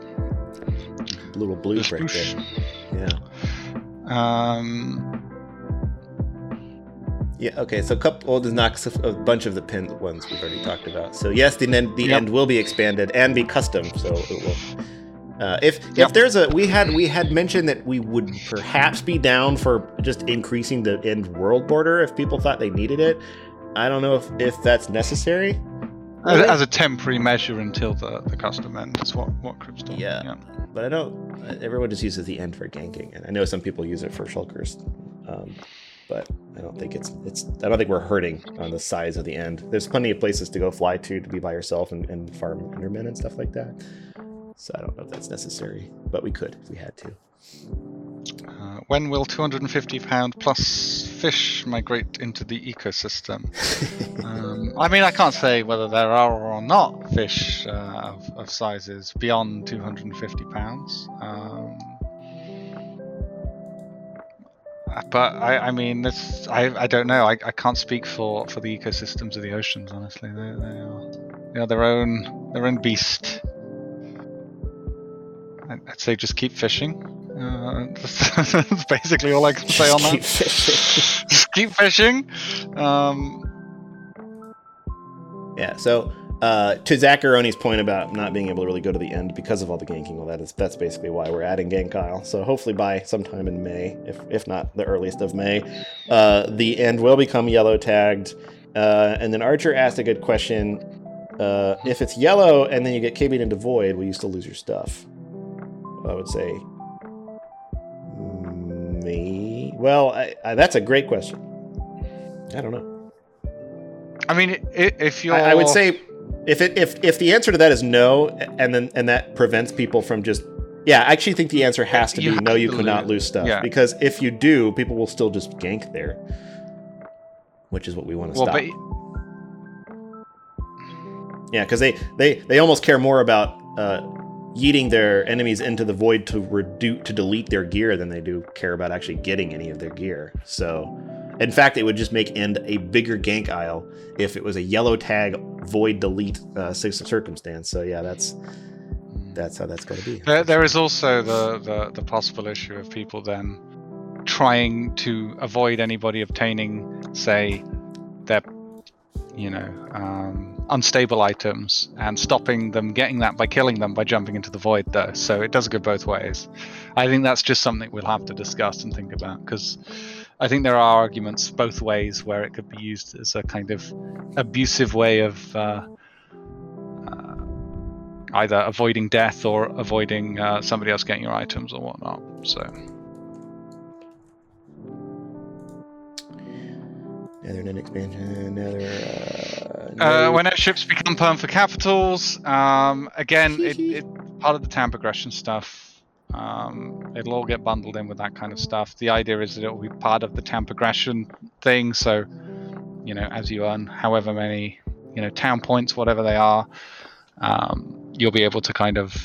little blues right there. Yeah.
Um,
Yeah. Okay. So, a couple. Well, there's not a bunch of the pinned ones we've already talked about. So, yes, the end. The
Yep.
end will be expanded and be custom. So it will. Uh, if
Yep.
if there's a we had we had mentioned that we would perhaps be down for just increasing the end world border if people thought they needed it. I don't know if if that's necessary.
as, as a temporary measure until the, the custom end is what what Crystal.
Yeah. But I don't. Everyone just uses the end for ganking, and I know some people use it for shulkers, um, but I don't think it's it's. I don't think we're hurting on the size of the end. There's plenty of places to go fly to to be by yourself and, and farm endermen and stuff like that. So I don't know if that's necessary, but we could if we had to.
Uh, when will 250 pound plus fish migrate into the ecosystem? um, I mean, I can't say whether there are or not fish uh, of, of sizes beyond 250 pounds. Um, but I, I mean, this I, I don't know. I, I can't speak for, for the ecosystems of the oceans. Honestly, they, they are they are their own their own beast. I'd say just keep fishing. Uh, that's basically all I can say on that. just keep fishing. Um,
Yeah. So uh, to Zacharoni's point about not being able to really go to the end because of all the ganking, well, that is that's basically why we're adding Gank Isle. So hopefully by sometime in May, if if not the earliest of May, uh, the end will become yellow tagged. Uh, and then Archer asked a good question: uh, If it's yellow and then you get KB'd into void, will you still lose your stuff? I would say me. Well, I, I, that's a great question. I don't know.
I mean, if you're,
I, I would say if it if if the answer to that is no, and then and that prevents people from just yeah, I actually think the answer has to be no. You cannot
lose.
lose stuff
Yeah.
because if you do, people will still just gank there, which is what we want to
well,
stop.
but
Yeah, because they they they almost care more about uh, yeeting their enemies into the void to reduce to delete their gear than they do care about actually getting any of their gear. So, in fact, it would just make end a bigger Gank Isle if it was a yellow tag void delete uh, circumstance. So yeah, that's that's how that's going to be.
There, there is also the, the the possible issue of people then trying to avoid anybody obtaining, say, their you know um, unstable items and stopping them getting that by killing them by jumping into the void though. So it does go both ways. I think that's just something we'll have to discuss and think about because i think there are arguments both ways where it could be used as a kind of abusive way of uh, uh, either avoiding death or avoiding uh, somebody else getting your items or whatnot. So
Nether expansion, Nether.
Uh, uh, when ships become perm for capitals, um, again, it, it part of the town progression stuff. Um, it'll all get bundled in with that kind of stuff. The idea is that it will be part of the town progression thing. So, you know, as you earn however many, you know, town points, whatever they are, um, you'll be able to kind of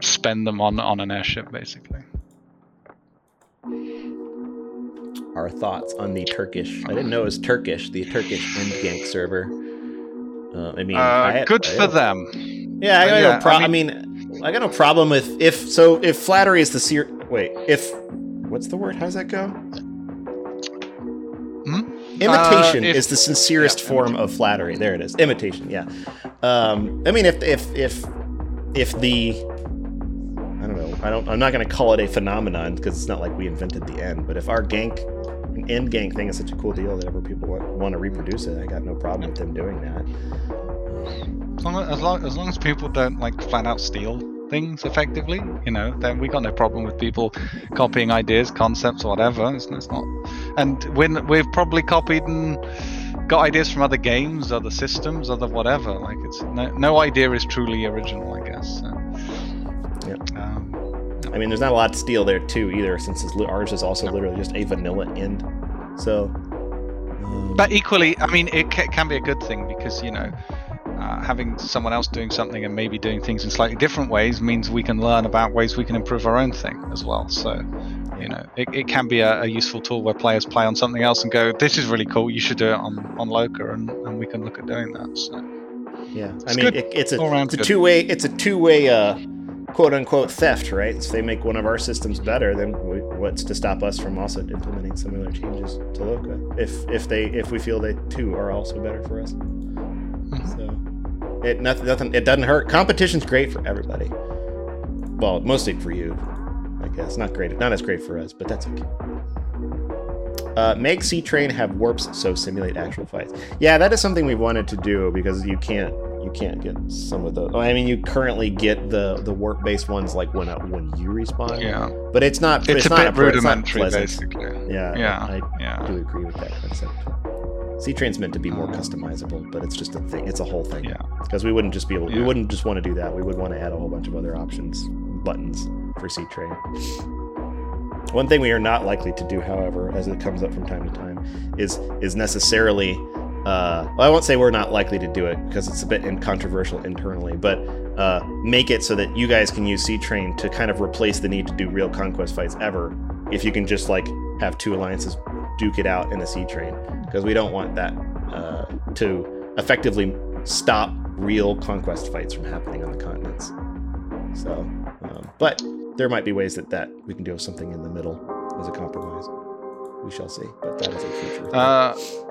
spend them on on an airship, basically
our thoughts on the Turkish. I didn't know it was Turkish, the Turkish Endgank server. Uh, I mean, uh,
I, good I, for them.
Yeah, I got yeah, no problem. I, mean, I mean, I got no problem with if so. If flattery is the ser- wait, if what's the word? How does that go?
Hmm?
Imitation uh, if, is the sincerest yeah, form imitation. of flattery. There it is. Imitation. Yeah. Um, I mean, if if if if the I don't know. I don't. I'm not going to call it a phenomenon because it's not like we invented the end. But if our gank end gank thing is such a cool deal that ever people want, want to reproduce it. I got no problem with them doing that.
As long as, long, as long as people don't like flat out steal things effectively, you know, then we got no problem with people copying ideas, concepts, whatever. It's, it's not, and when we've probably copied and got ideas from other games, other systems, other whatever. Like it's no, no idea is truly original, I guess. So,
yeah. Um, I mean, there's not a lot to steal there too either, since ours is also literally just a vanilla end. So.
Um... But equally, I mean, it can be a good thing because you know, uh, having someone else doing something and maybe doing things in slightly different ways means we can learn about ways we can improve our own thing as well. So, you know, it, it can be a, a, useful tool where players play on something else and go, "This is really cool. You should do it on on Loka," and, and we can look at doing that. So.
Yeah, I mean, it, it's a it's a two way it's a two way uh, quote unquote theft, right? If they make one of our systems better, then we, what's to stop us from also implementing similar changes to Loka? If if they if we feel they too are also better for us. So it nothing nothing it doesn't hurt. Competition's great for everybody. Well, mostly for you, I guess. Not great, not as great for us, but that's okay. Uh, make C Train have warps so simulate actual fights. Yeah, that is something we wanted to do because you can't you can't get some of the. I mean, you currently get the the work based ones like when uh, when you respawn.
Yeah.
But it's not.
It's,
it's
a
not
bit rudimentary, basically.
Yeah.
Yeah.
I,
yeah.
do agree with that concept. C train's meant to be more um, customizable, but it's just a thing. It's a whole thing.
Yeah.
Because we wouldn't just be able. Yeah. We wouldn't just want to do that. We would want to add a whole bunch of other options, buttons for C train. One thing we are not likely to do, however, as it comes up from time to time, is is necessarily uh, well, I won't say we're not likely to do it because it's a bit controversial internally, but uh, make it so that you guys can use C Train to kind of replace the need to do real conquest fights ever. If you can just like have two alliances duke it out in a C Train, because we don't want that uh, to effectively stop real conquest fights from happening on the continents. So, um, but there might be ways that that we can do something in the middle as a compromise. We shall see, but that is a future.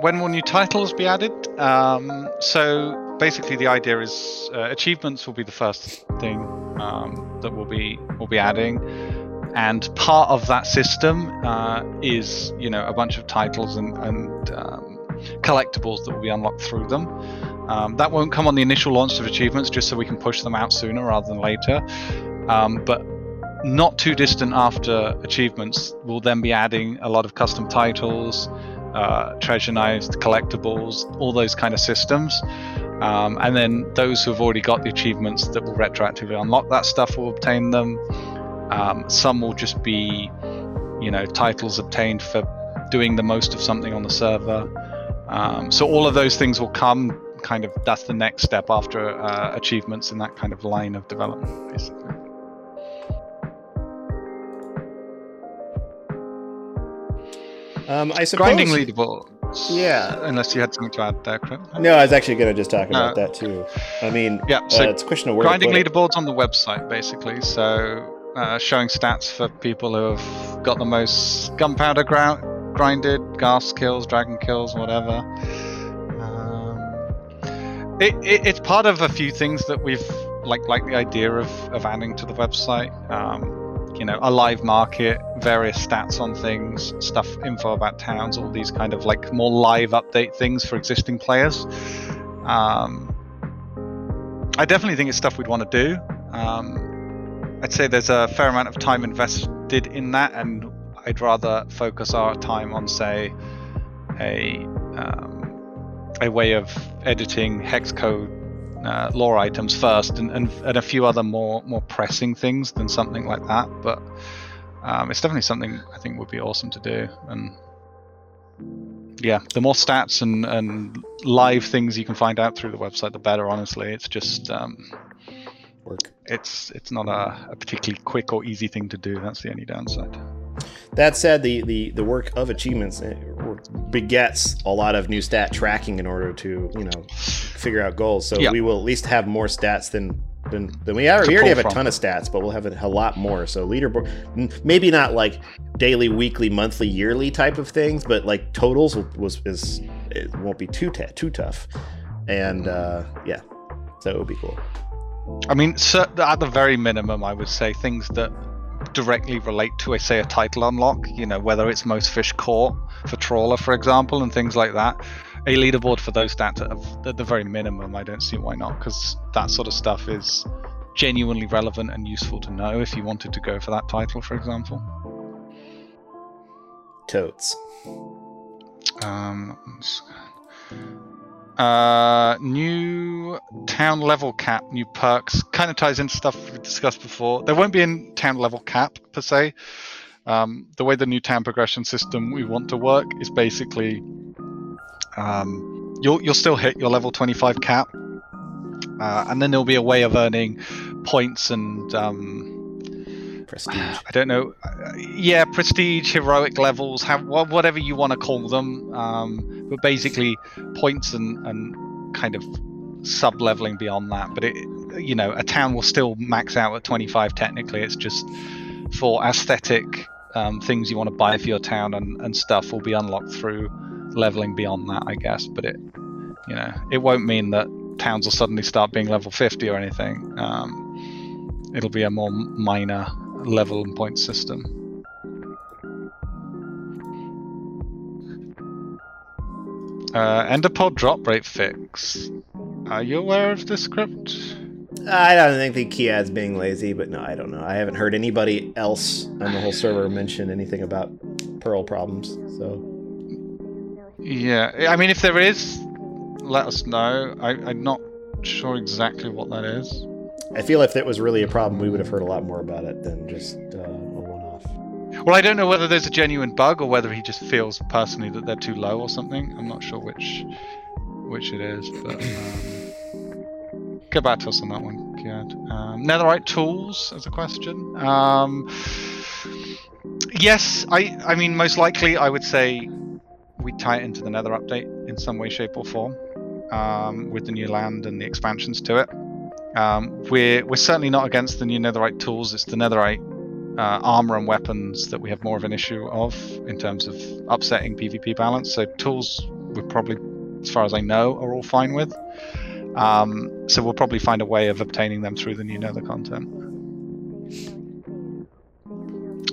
When will new titles be added? Um, so basically, the idea is uh, achievements will be the first thing um, that we'll be we'll be adding, and part of that system uh, is you know a bunch of titles and, and um, collectibles that will be unlocked through them. Um, that won't come on the initial launch of achievements, just so we can push them out sooner rather than later. Um, but not too distant after achievements, we'll then be adding a lot of custom titles uh, treasure collectibles, all those kind of systems. Um, and then those who have already got the achievements that will retroactively unlock that stuff will obtain them. Um, some will just be, you know, titles obtained for doing the most of something on the server. Um, so all of those things will come kind of that's the next step after uh, achievements in that kind of line of development, basically.
Um, I suppose.
Grinding leaderboards.
Yeah.
Unless you had something to add there, Chris.
No, I was actually going to just talk about that too. I mean,
Yeah. So
uh, it's a question of where
grinding leaderboards on the website basically so uh, showing stats for people who have got the most gunpowder grou- grinded gas kills dragon kills whatever um, it, it, it's part of a few things that we've like like the idea of, of adding to the website um, you know a live market various stats on things stuff info about towns all these kind of like more live update things for existing players um, I definitely think it's stuff we'd want to do. Um, I'd say there's a fair amount of time invested in that, and I'd rather focus our time on, say, a um, a way of editing hex code uh, lore items first, and, and, and a few other more more pressing things than something like that. But um, it's definitely something I think would be awesome to do, and yeah, the more stats and, and live things you can find out through the website, the better. Honestly, it's just um,
Work.
it's it's not a, a particularly quick or easy thing to do. That's the only downside.
That said, the, the, the work of achievements uh, begets a lot of new stat tracking in order to you know figure out goals. So
Yeah.
we will at least have more stats than than, than we are.
To
We already have a ton of stats, but we'll have a, a lot more. So leaderboard, maybe not like daily, weekly, monthly, yearly type of things, but like totals will, was is it won't be too ta- too tough. And uh, yeah, so it would be cool.
I mean, cer- at the very minimum, I would say things that directly relate to, a, say, a title unlock. You know, whether it's most fish caught for trawler, for example, and things like that. A leaderboard for those stats at, at the very minimum, I don't see why not, because that sort of stuff is genuinely relevant and useful to know if you wanted to go for that title, for example.
Totes.
Um, uh, new town level cap, new perks, kind of ties into stuff we discussed before. There won't be a town level cap per se. Um, the way the new town progression system we want to work is basically um, you'll you'll still hit your level 25 cap, uh, and then there'll be a way of earning points and um,
Prestige.
I don't know. Yeah, prestige, heroic levels, whatever you want to call them. Um, but basically, points and, and kind of sub leveling beyond that. But it, you know, a town will still max out at 25. Technically, it's just for aesthetic um, things you want to buy for your town and, and stuff will be unlocked through leveling beyond that, I guess. But it, you know, it won't mean that towns will suddenly start being level 50 or anything. Um, it'll be a more minor level and point system. Uh, Ender pearl drop rate fix. Are you aware of this script?
I don't think the Kiad's being lazy, but no, I don't know. I haven't heard anybody else on the whole server mention anything about Pearl problems. So
Yeah, I mean, if there is, let us know. I, I'm not sure exactly what that is.
I feel if that was really a problem, we would have heard a lot more about it than just uh, a one-off.
Well, I don't know whether there's a genuine bug or whether he just feels personally that they're too low or something. I'm not sure which which it is, but um, get back to us on that one, Kiad. Um, netherite tools as a question. Um, yes, I I mean most likely I would say we tie it into the Nether update in some way, shape, or form um, with the new land and the expansions to it. Um, we're we're certainly not against the new Netherite tools. It's the Netherite uh, armor and weapons that we have more of an issue of in terms of upsetting PvP balance. So tools we're probably, as far as I know, are all fine with. Um, so we'll probably find a way of obtaining them through the new Nether content.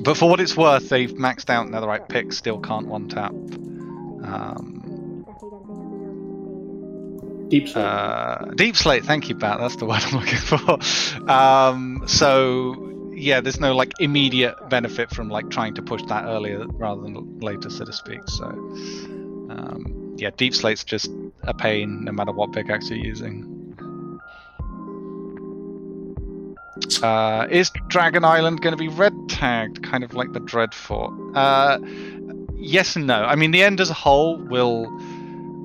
But for what it's worth, they've maxed out Netherite picks, still can't one tap. Um,
Deep slate.
uh, deep slate, thank you, Pat. That's the word I'm looking for. Um, so yeah, there's no like immediate benefit from like trying to push that earlier rather than later, so to speak. So um, yeah, deep slate's just a pain no matter what pickaxe you're using. Uh, is Dragon Island going to be red tagged, kind of like the Dreadfort? Uh, yes and no. I mean, the end as a whole will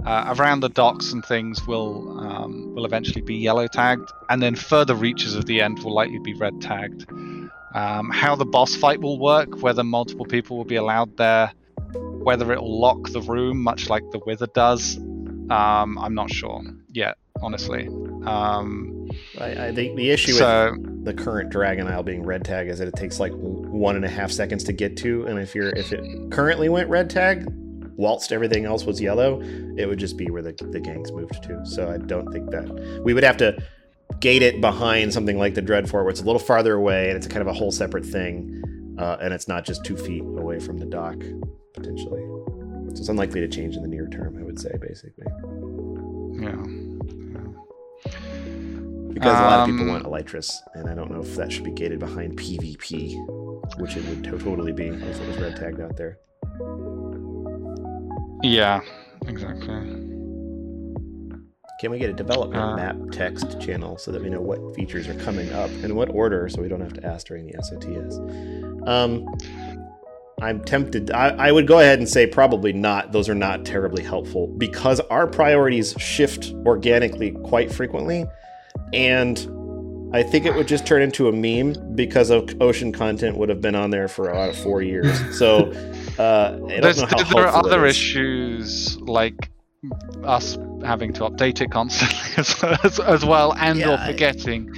Uh, around the docks and things will um, will eventually be yellow tagged, and then further reaches of the end will likely be red tagged. Um, how the boss fight will work, whether multiple people will be allowed there, whether it will lock the room, much like the Wither does, um, I'm not sure yet, honestly. Um,
I, I think the issue
so,
with the current Dragon Isle being red tag is that it takes like one and a half seconds to get to, and if you're if it currently went red tag, whilst everything else was yellow, it would just be where the, the gangs moved to. So I don't think that we would have to gate it behind something like the Dreadfort, where it's a little farther away and it's kind of a whole separate thing, uh, and it's not just two feet away from the dock potentially. So it's unlikely to change in the near term, I would say, basically.
Yeah.
Because a lot of people
Um,
want Elytris, and I don't know if that should be gated behind PvP, which it would to- totally be if it was red tagged out there.
Yeah, exactly.
Can we get a development
Uh,
map text channel so that we know what features are coming up and what order so we don't have to ask during the SOTS? Um, I'm tempted. I, I would go ahead and say probably not. Those are not terribly helpful because our priorities shift organically quite frequently. And I think it would just turn into a meme because of ocean content would have been on there for about four years. So uh, I
There's, there are other
is.
issues like us having to update it constantly as, as, as well, and
Yeah,
or
I-
forgetting.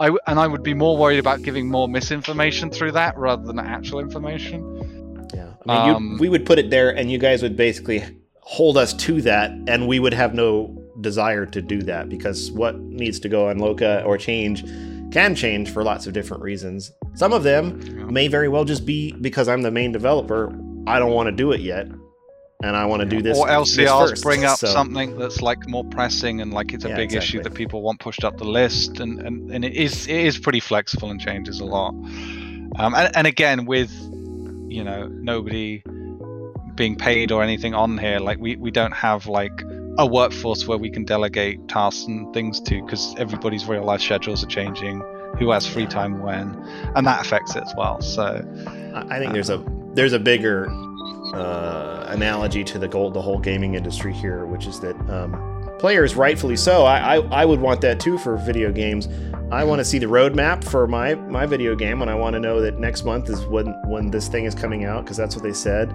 And I would be more worried about giving more misinformation through that rather than actual information.
Yeah, I mean,
Um,
you, we would put it there, and you guys would basically hold us to that, and we would have no desire to do that because what needs to go on Loka or change can change for lots of different reasons. Some of them may very well just be because I'm the main developer. I don't want to do it yet, and I want to do this.
or LCRs bring up
So,
something that's like more pressing and like it's a
Yeah,
big issue that people want pushed up the list, and and, and it is it is pretty flexible and changes a lot. Um, and, and again, with you know nobody being paid or anything on here, like we we don't have like a workforce where we can delegate tasks and things to because everybody's real life schedules are changing. Who has free time when, and that affects it as well. So
I I think there's a there's a bigger uh, analogy to the gold, the whole gaming industry here, which is that um, players, rightfully so, I, I I would want that too for video games. I want to see the roadmap for my my video game, and I want to know that next month is when when this thing is coming out because that's what they said.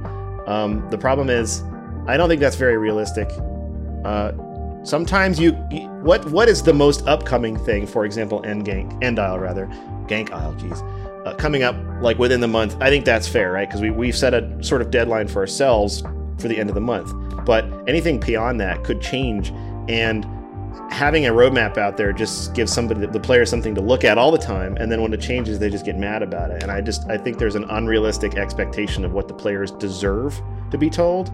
Um, the problem is, I don't think that's very realistic. Uh, sometimes you, what what is the most upcoming thing? For example, End Gank, End Isle rather, Gank Isle, geez uh, coming up like within the month. I think that's fair, right? Because we, we've set a sort of deadline for ourselves for the end of the month. But anything beyond that could change. And having a roadmap out there just gives somebody, the player, something to look at all the time. And then when it changes, they just get mad about it. And I just, I think there's an unrealistic expectation of what the players deserve to be told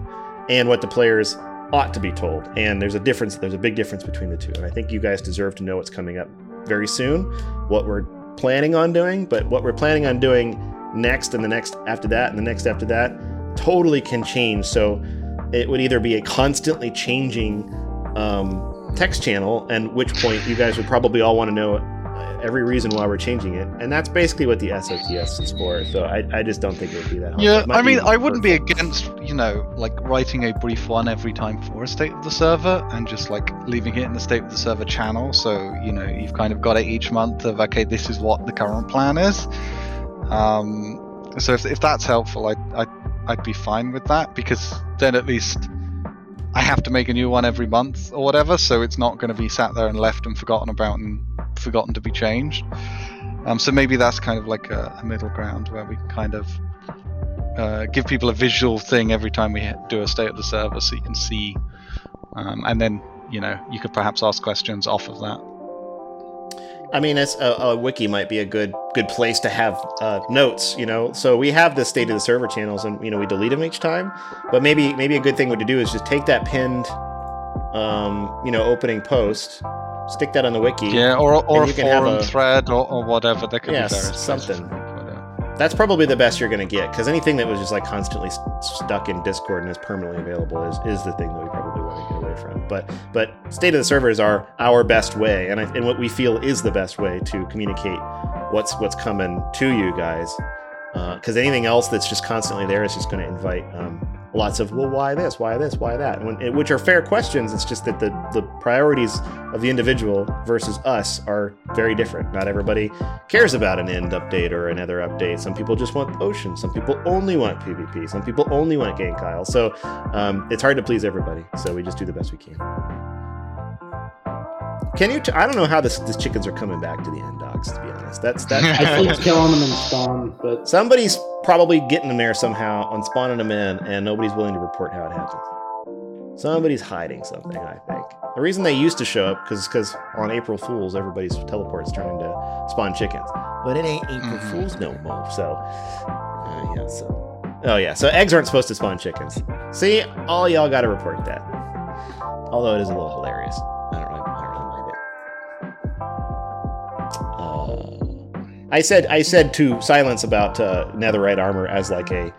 and what the players ought to be told. And there's a difference, there's a big difference between the two. And I think you guys deserve to know what's coming up very soon, what we're planning on doing, but what we're planning on doing next and the next after that and the next after that totally can change. So it would either be a constantly changing um, text channel, and which point you guys would probably all want to know every reason why we're changing it, and that's basically what the SOTS is for. So I, I just don't think it would be that. helpful.
Yeah, I mean, I wouldn't be against, you know, like writing a brief one every time for a state of the server and just like leaving it in the state of the server channel. So, you know, you've kind of got it each month of, okay, this is what the current plan is. Um, so if, if that's helpful, I'd, I'd, I'd be fine with that because then at least I have to make a new one every month or whatever. So it's not going to be sat there and left and forgotten about and forgotten to be changed. Um, so maybe that's kind of like a, a middle ground where we kind of uh, give people a visual thing every time we do a state of the server so you can see um, and then you know you could perhaps ask questions off of that
I mean, it's a, a wiki might be a good good place to have uh, notes. You know, so we have the state of the server channels, and you know we delete them each time. But maybe maybe a good thing would to do is just take that pinned, um, you know, opening post, stick that on the wiki.
yeah or, or a
you can have
forum
a-
thread or, or whatever That could
Yes,
be various
something.
we put it.
That's probably the best you're going to get because anything that was just like constantly st- stuck in Discord and is permanently available is, is the thing that we probably from. But but state of the servers are our best way, and I, and what we feel is the best way to communicate what's what's coming to you guys. Because anything else that's just constantly there is just going to invite um, lots of well, why this, why this, why that, when, which are fair questions. It's just that the the priorities of the individual versus us are very different. Not everybody cares about an end update or another update. Some people just want ocean. Some people only want PvP. Some people only want Gank Isle. So um, it's hard to please everybody. So we just do the best we can. Can you? T- I don't know how this, this chickens are coming back to the end dogs. To be honest, that's that.
I keep killing them in spawn, but
Somebody's probably getting them there somehow on spawning them in, and nobody's willing to report how it happens. Somebody's hiding something. I think the reason they used to show up because because on April Fools everybody's teleports turn into spawn chickens, but it ain't April
Mhm.
Fools no more. So uh, yeah, so oh yeah, so eggs aren't supposed to spawn chickens. See, all y'all got to report that. Although it is a little hilarious. I said I said to silence about uh, netherite armor as like a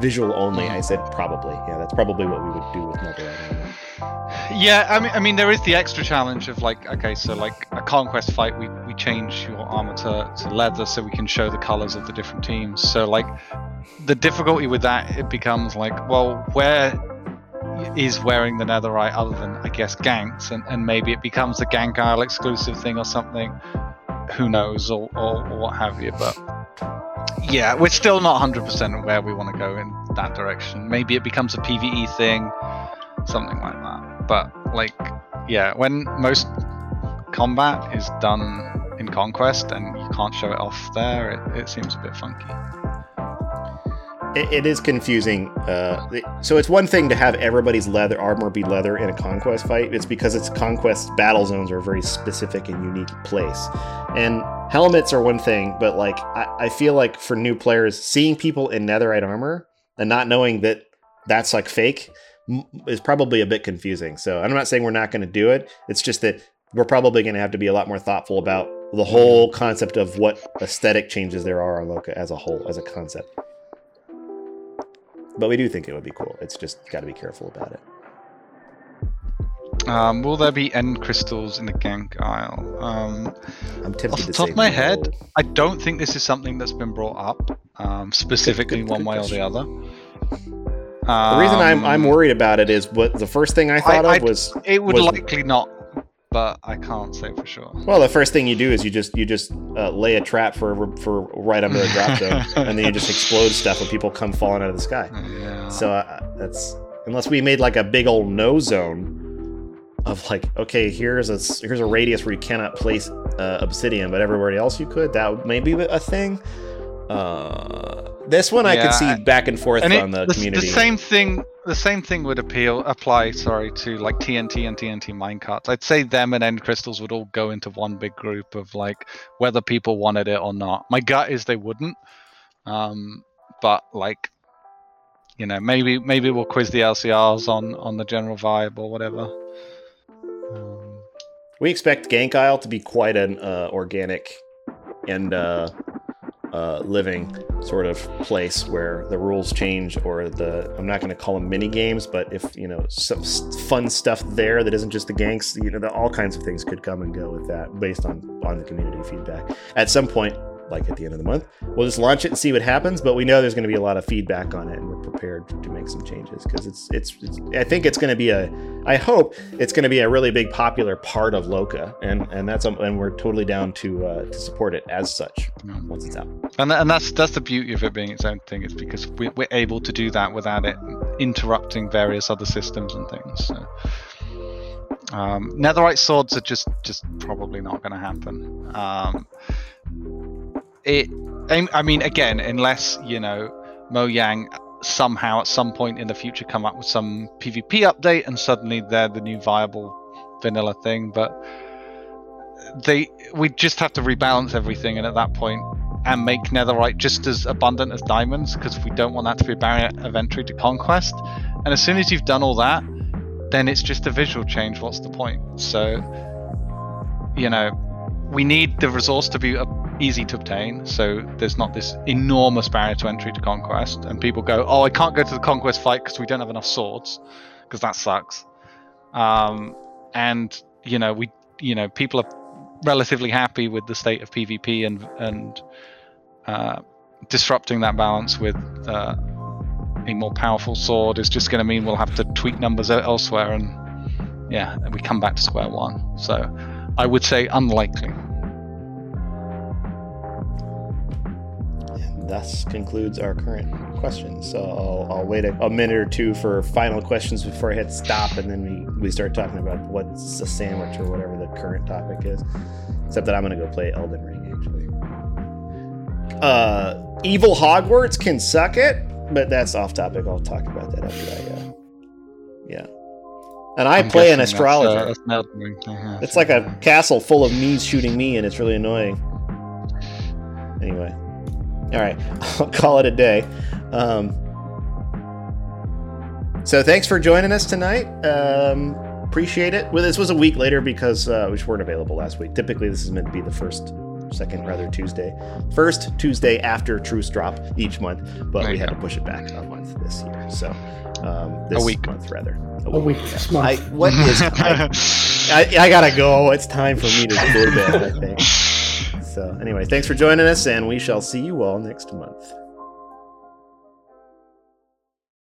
visual only. I said probably. Yeah, that's probably what we would do with netherite armor.
Yeah, I mean, I mean, there is the extra challenge of like, okay, so like a conquest fight, we, we change your armor to, to leather so we can show the colors of the different teams. So like, the difficulty with that it becomes like, well, where is wearing the netherite other than I guess ganks, and, and maybe it becomes a gank exclusive thing or something. Who knows, or, or, or what have you, but. Yeah, we're still not 100% where we want to go in that direction. Maybe it becomes a PvE thing, something like that. But like, yeah, when most combat is done in conquest and you can't show it off there, it, it seems a bit funky.
It, it is confusing. Uh, so it's one thing to have everybody's leather armor be leather in a conquest fight. It's because it's conquest battle zones are a very specific and unique place, and helmets are one thing. But like, I, I feel like for new players, seeing people in netherite armor and not knowing that that's like fake is probably a bit confusing. So I'm not saying we're not going to do it. It's just that we're probably going to have to be a lot more thoughtful about the whole concept of what aesthetic changes there are on Loka as a whole, as a concept. But we do think it would be cool. It's just got to be careful about it.
Um, will there be end crystals in the Gank Isle? Um,
I'm tempted
Off
to
the top of my
no.
head, I don't think this is something that's been brought up um, specifically
good-
one
good
way or the other.
The reason I'm I'm
Um,
worried about it is what the first thing I thought
I-
of was
It would
was-
likely not, but I can't say for sure.
well, the first thing you do is you just you just uh, lay a trap for for right under the drop zone, and then you just explode stuff when people come falling out of the sky.
Yeah.
So uh, that's unless we made like a big old no zone of like, okay, here's a here's a radius where you cannot place uh, obsidian, but everywhere else you could. That may be a thing. Uh, this one I
Yeah,
could see back and forth
and it-
on the,
the,
community.
the same thing the same thing would appeal apply sorry to like tnt and tnt minecarts. I'd say them and end crystals would all go into one big group of like whether people wanted it or not. My gut is they wouldn't um but like you know maybe maybe we'll quiz the lcrs on on the general vibe or whatever. Um,
We expect Gank Isle to be quite an uh, organic and uh, uh, living sort of place where the rules change, or the I'm not going to call them mini games, but if you know some fun stuff there that isn't just the ganks, you know, the, all kinds of things could come and go with that based on on the community feedback. At some point, like at the end of the month, we'll just launch it and see what happens. But we know there's going to be a lot of feedback on it, and we're prepared to make some changes because it's, it's it's I think it's going to be a I hope it's going to be a really big popular part of Loka, and and that's um, and we're totally down to uh, to support it as such once it's out.
and, and that's that's the beauty of it being its own thing is because we, we're able to do that without it interrupting various other systems and things so um, netherite swords are just just probably not going to happen um, it I- mean again unless you know mojang somehow at some point in the future come up with some pvp update and suddenly they're the new viable vanilla thing but they we just have to rebalance everything and at that point and make netherite just as abundant as diamonds because we don't want that to be a barrier of entry to conquest. And as soon as you've done all that then it's just a visual change what's the point? So you know we need the resource to be uh, easy to obtain so there's not this enormous barrier to entry to conquest and people go oh i can't go to the conquest fight because we don't have enough swords because that sucks um, and you know we you know people are relatively happy with the state of pvp and and uh, disrupting that balance with uh, a more powerful sword is just going to mean we'll have to tweak numbers elsewhere, and yeah, we come back to square one. So I would say unlikely.
Thus concludes our current questions. So I'll, I'll wait a, a, minute or two for final questions before I hit stop, and then we, we start talking about what's a sandwich or whatever the current topic is. Except that I'm going to go play Elden Ring, actually. Uh, evil Hogwarts can suck it, but that's off topic. I'll talk about that after I. Uh, yeah. And I
I'm
play an
that's, uh,
astrologer.
that's an Elden Ring.
It's like a castle full of knees shooting me, and it's really annoying. Anyway, all right, I'll call it a day. Um, so thanks for joining us tonight. Um, appreciate it. Well, this was a week later because uh, we weren't available last week. Typically, this is meant to be the first, second, rather Tuesday, first Tuesday after Truce drop each month, but
There
we had
go.
to push it back a month this year. So um, this
week.
month rather.
A week this month.
I, what is I, I, I gotta go. It's time for me to go to bed, I think. So, anyway, thanks for joining us, and we shall see you all next month.